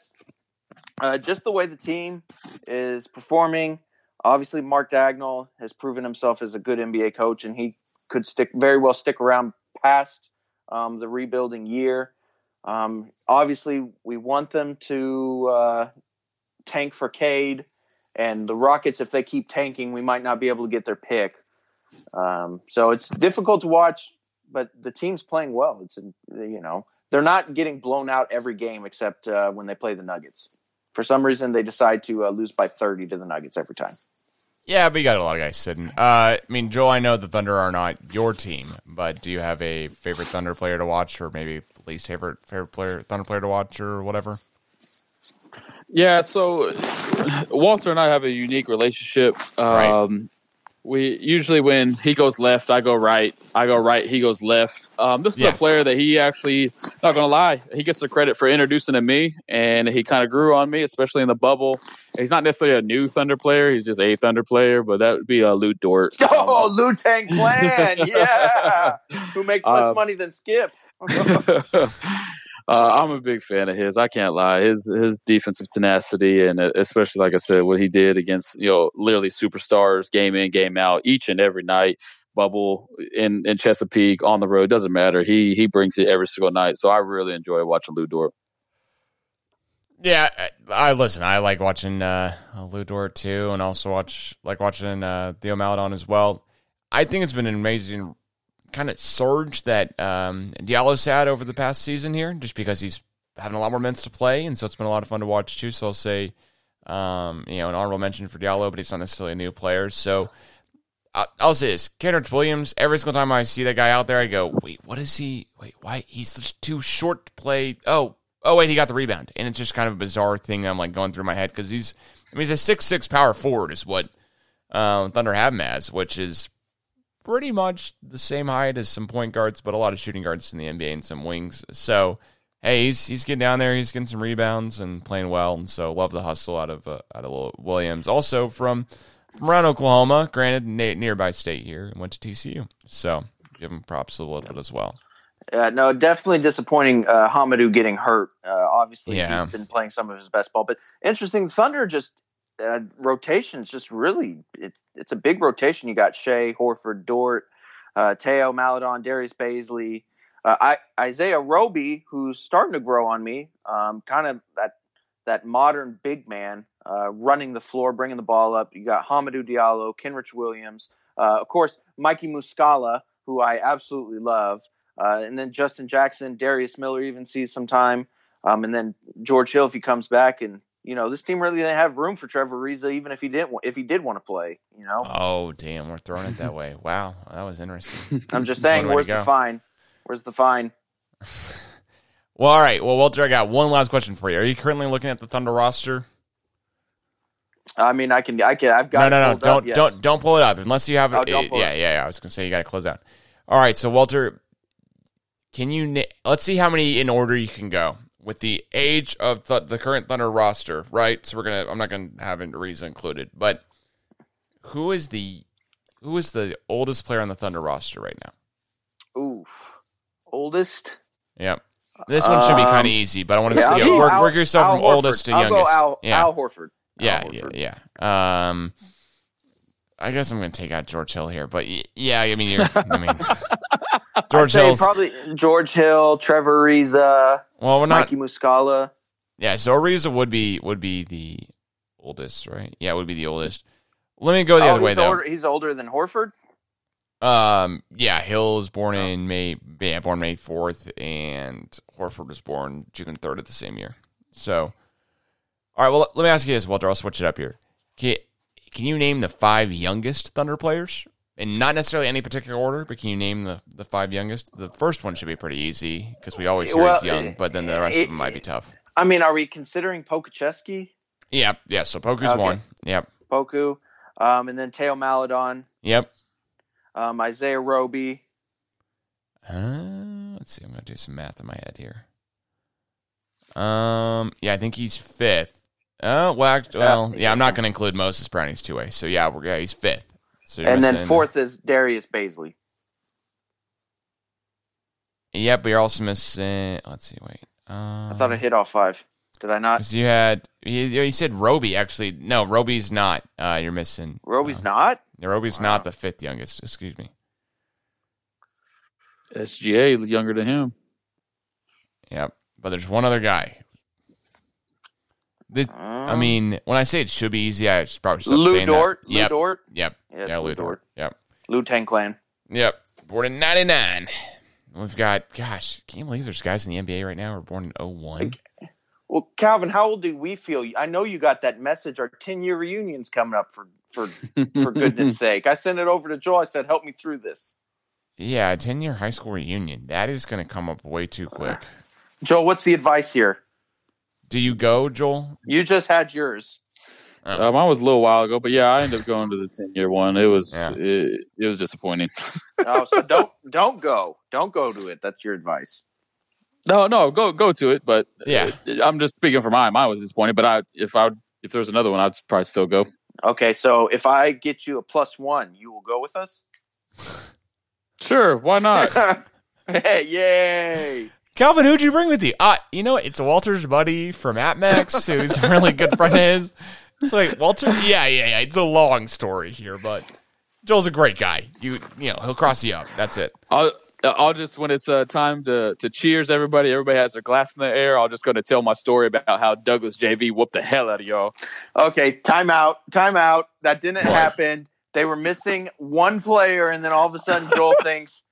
uh, just the way the team is performing, obviously Mark Daigneault has proven himself as a good NBA coach, and he could stick very well stick around past um, the rebuilding year. Um, obviously, we want them to uh, tank for Cade, and the Rockets, if they keep tanking, we might not be able to get their pick. Um, so it's difficult to watch, but the team's playing well. It's you know they're not getting blown out every game except uh, when they play the Nuggets. For some reason, they decide to uh, lose by thirty to the Nuggets every time. Yeah, but you got a lot of guys sitting. Uh, I mean, Joel, I know the Thunder are not your team, but do you have a favorite Thunder player to watch, or maybe least favorite favorite player Thunder player to watch, or whatever? Yeah, so Walter and I have a unique relationship. Right. Um, we usually when he goes left, I go right. I go right, he goes left. Um, this is Yeah. a player that he actually, not gonna lie, he gets the credit for introducing to me, and he kind of grew on me, especially in the bubble. He's not necessarily a new Thunder player; he's just a Thunder player, but that would be uh, Lu Dort. [laughs] Oh, Lu Tang Clan, [laughs] yeah, who makes less Um, money than Skip? [laughs] uh, I'm a big fan of his. I can't lie. His his defensive tenacity and uh, especially like I said, what he did against you know literally superstars, game in game out, each and every night. Bubble in in Chesapeake on the road doesn't matter. He he brings it every single night. So I really enjoy watching Lu Dort. Yeah, I, I listen. I like watching uh, Lu Dort too, and also watch like watching uh, Theo Maledon as well. I think it's been an amazing kind of surge that um, Diallo's had over the past season here, just because he's having a lot more minutes to play, and so it's been a lot of fun to watch too. So I'll say, um, you know, an honorable mention for Diallo, but he's not necessarily a new player. So I- I'll say this: Kendrick Williams. Every single time I see that guy out there, I go, "Wait, what is he? Wait, why? He's just too short to play." Oh, oh, wait, he got the rebound, and it's just kind of a bizarre thing. I'm like going through my head because he's, I mean, he's a six six power forward is what uh, Thunder have him as, which is pretty much the same height as some point guards, but a lot of shooting guards in the NBA and some wings. So. Hey, he's he's getting down there. He's getting some rebounds and playing well, and so love the hustle out of uh, out of Williams. Also from from around Oklahoma, granted na- nearby state here, and went to TCU. So give him props a little bit as well. Uh, no, definitely disappointing. Uh, Hamidou getting hurt. Uh, obviously, Yeah. he's been playing some of his best ball, but interesting. Thunder just uh, rotations just really. It, it's a big rotation. You got Shai, Horford, Dort, uh, Teo, Maledon, Darius Bazley, uh, I, Isaiah Roby, who's starting to grow on me. Um, kind of that that modern big man uh, running the floor, bringing the ball up. You got Hamidou Diallo, Kenrich Williams, uh, of course, Mikey Muscala, who I absolutely love. Uh, and then Justin Jackson, Darius Miller even sees some time, um, and then George Hill if he comes back. And you know this team really didn't have room for Trevor Ariza, even if he didn't if he did want to play. You know, Oh damn, we're throwing it that way. [laughs] Wow, that was interesting. [laughs] I'm just saying, one way to where's the fine? Where's the fine? [laughs] Well, all right. Well, Walter, I got one last question for you. Are you currently looking at the Thunder roster? I mean, I can, I can, I've got. No, it no, no. pulled up, Don't yes. don't don't pull it up unless you have. Oh, it. yeah, yeah, yeah. I was gonna say you got to close out. All right. So Walter, can you? Let's see how many in order you can go with the age of th- the current Thunder roster. Right. So we're gonna. I'm not gonna have Ariza included, but who is the who is the oldest player on the Thunder roster right now? Ooh, oldest. Yep. This one should be Um, kind of easy, but I want to Yeah, see yeah, work, Al- work yourself Al from oldest to I'll youngest. Al, yeah, Al Horford. yeah, Al yeah, yeah. Um, I guess I'm going to take out George Hill here, but y- yeah, I mean, you're, I mean, [laughs] [laughs] George Hill's. probably George Hill, Trevor Ariza, well, we're not. Mikey Muscala. Yeah, so Ariza would be would be the oldest, right? Yeah, it would be the oldest. Let me go the oh, other way he's though. older, he's older than Horford. Um, yeah, Hill was born Oh. in May. Yeah, born May fourth, and Horford was born June third of the same year. So, all right. Well, let me ask you this, Walter. I'll switch it up here. Can can you name the five youngest Thunder players? And not necessarily any particular order, but can you name the, the five youngest? The first one should be pretty easy because we always hear Well, he's young, but then the rest it- of them might be tough. I mean, are we considering Pokusevski, Yeah, yeah. So Poku's Okay. one. Yep, Poku, um, and then Teo Maladon, yep. um, Isaiah Roby? Uh, let's see. I'm gonna do some math in my head here. Um, yeah, I think he's fifth. Oh, well, well, yeah, I'm not gonna include Moses Brown. He's two way. So yeah, we're yeah, he's fifth. So and then fourth is Darius Bazley. Yep, but you're also missing. Let's see. Wait. Um, I thought I hit all five. Did I not? You had you, you said Roby actually. No, Roby's not. Uh, you're missing. Roby's uh, not. Roby's Wow. not the fifth youngest. Excuse me. SGA younger than him. Yep. But there's one other guy. The, I Um, mean, when I say it should be easy, I should probably stop Lu saying Dort. that. Lu Yep. Dort. Yep. Yeah, Yeah, Lu Lu Dort. Yep. Lu Tang Clan. Yep. Born in 99. We've got, gosh, can you believe there's guys in the NBA right now who are born in 01? Well, Calvin, how old do we feel? I know you got that message. Our ten year reunion's coming up. For for for goodness [laughs] sake, I sent it over to Joel. I said, "Help me through this." Yeah, a 10 year high school reunion. That is going to come up way too quick. Joel, what's the advice here? Do you go, Joel? You just had yours. Uh, mine was a little while ago, but yeah, I ended up going to the ten year one. It was Yeah. it, it was disappointing. [laughs] Oh, so don't don't go. Don't go to it. That's your advice. No, no, go go to it, but Yeah. uh, I'm just speaking for mine. Mine was disappointing, but I if I would if there was another one, I'd probably still go. Okay, so if I get you a plus one, you will go with us. Sure, why not? [laughs] hey, yay! Calvin, who'd you bring with you? Uh, you know, it's Walter's buddy from AtMax, who's a really good friend of his. It's like, Walter, yeah, yeah, yeah. It's a long story here, but Joel's a great guy. You, you know, he'll cross you up. That's it. I'll I'll just when it's uh, time to to cheers everybody. Everybody has their glass in the air. I'll just going to tell my story about how Douglas JV whooped the hell out of y'all. Okay, time out. Time out. That didn't What? happen. They were missing one player, and then all of a sudden, Joel [laughs] thinks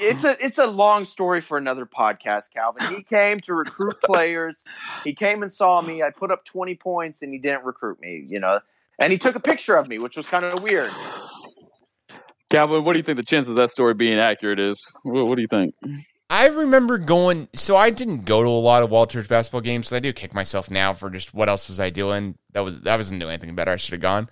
it's a it's a long story for another podcast. Calvin, he [laughs] came to recruit players. He came and saw me. I put up twenty points, and he didn't recruit me. You know, and he took a picture of me, which was kind of weird. Calvin, what do you think the chances of that story being accurate is? What, what do you think? I remember going. So I didn't go to a lot of Walter's basketball games. So I do kick myself now for just what else was I doing? That was that wasn't doing anything better. I should have gone.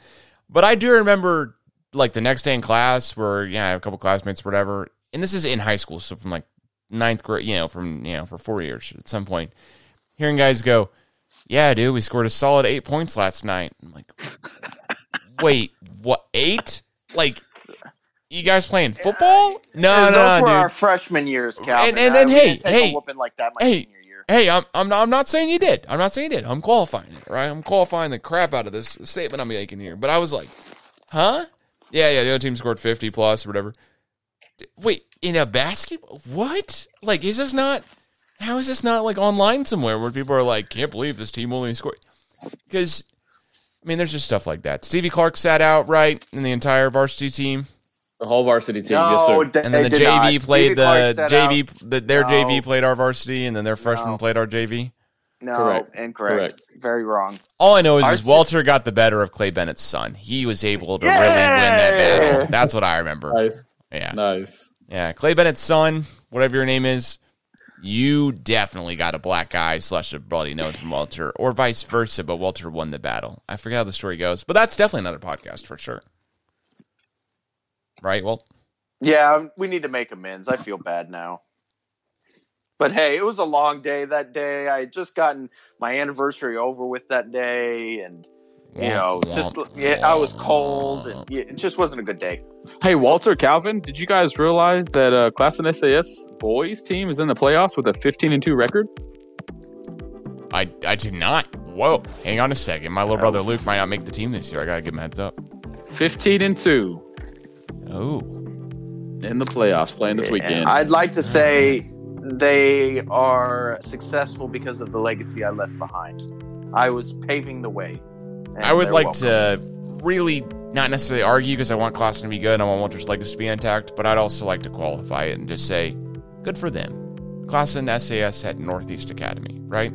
But I do remember like the next day in class where yeah, I have a couple classmates, or whatever. And this is in high school, so from like ninth grade, you know, from you know for four years at some point, hearing guys go, "Yeah, dude, we scored a solid eight points last night." I'm like, [laughs] "Wait, what? Eight? Like." You guys playing football? No, And no, those no, were dude. our freshman years, Calvin. And- and then, we hey, hey, whooping like that my hey, senior year. Hey, I'm I'm not, I'm not saying you did. I'm not saying you did. I'm qualifying it, right? I'm qualifying the crap out of this statement I'm making here. But I was like, huh? Yeah, yeah. The other team scored 50 plus or whatever. Wait, in a basketball? What? Like, is this not? How is this not like online somewhere where people are like, can't believe this team only scored? Because, I mean, there's just stuff like that. Stevie Clark sat out right in the entire varsity team, The whole varsity team, No, yes, sir. they- and then the JV not. played Stevie the JV. out. The, their No. JV played our varsity, and then their freshmen No. played our JV. No, Correct. incorrect. Correct. Very wrong. All I know is, is Walter got the better of Clay Bennett's son. He was able to really win that battle. That's what I remember. Nice, Yeah, nice. yeah. Clay Bennett's son, whatever your name is, you definitely got a black eye slash a bloody nose from Walter, or vice versa. But Walter won the battle. I forget how the story goes, but that's definitely another podcast for sure. Right? Well, Yeah, um, we need to make amends. I feel bad now. But hey, it was a long day that day. I had just gotten my anniversary over with that day, and You know, just yeah, I was cold, and yeah, it just wasn't a good day. Hey, Walter, Calvin, did you guys realize that uh, Classen SAS boys team is in the playoffs with a 15 and 2 record? I I did not. Whoa, hang on a second. My little brother Luke might not make the team this year. I gotta give him a heads up. 15 and 2 Oh, in the playoffs playing this weekend. I'd like to say they are successful because of the legacy I left behind. I was paving the way. And I would like welcome. to really not necessarily argue because I want Classen to be good and I want Walter's legacy to be intact, but I'd also like to qualify it and just say, good for them. Classen SAS at Northeast Academy, right?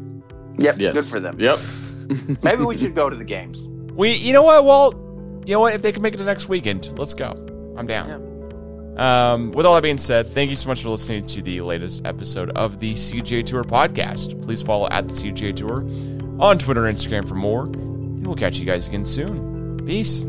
Yep, Yes. good for them. Yep. [laughs] Maybe we should go to the games. We, you know what, Walt? You know what? If they can make it to next weekend, let's go. I'm down. Um, with all that being said, thank you so much for listening to the latest episode of the CGA Tour podcast. Please follow at the CGA Tour on Twitter and Instagram for more, and we'll catch you guys again soon. Peace.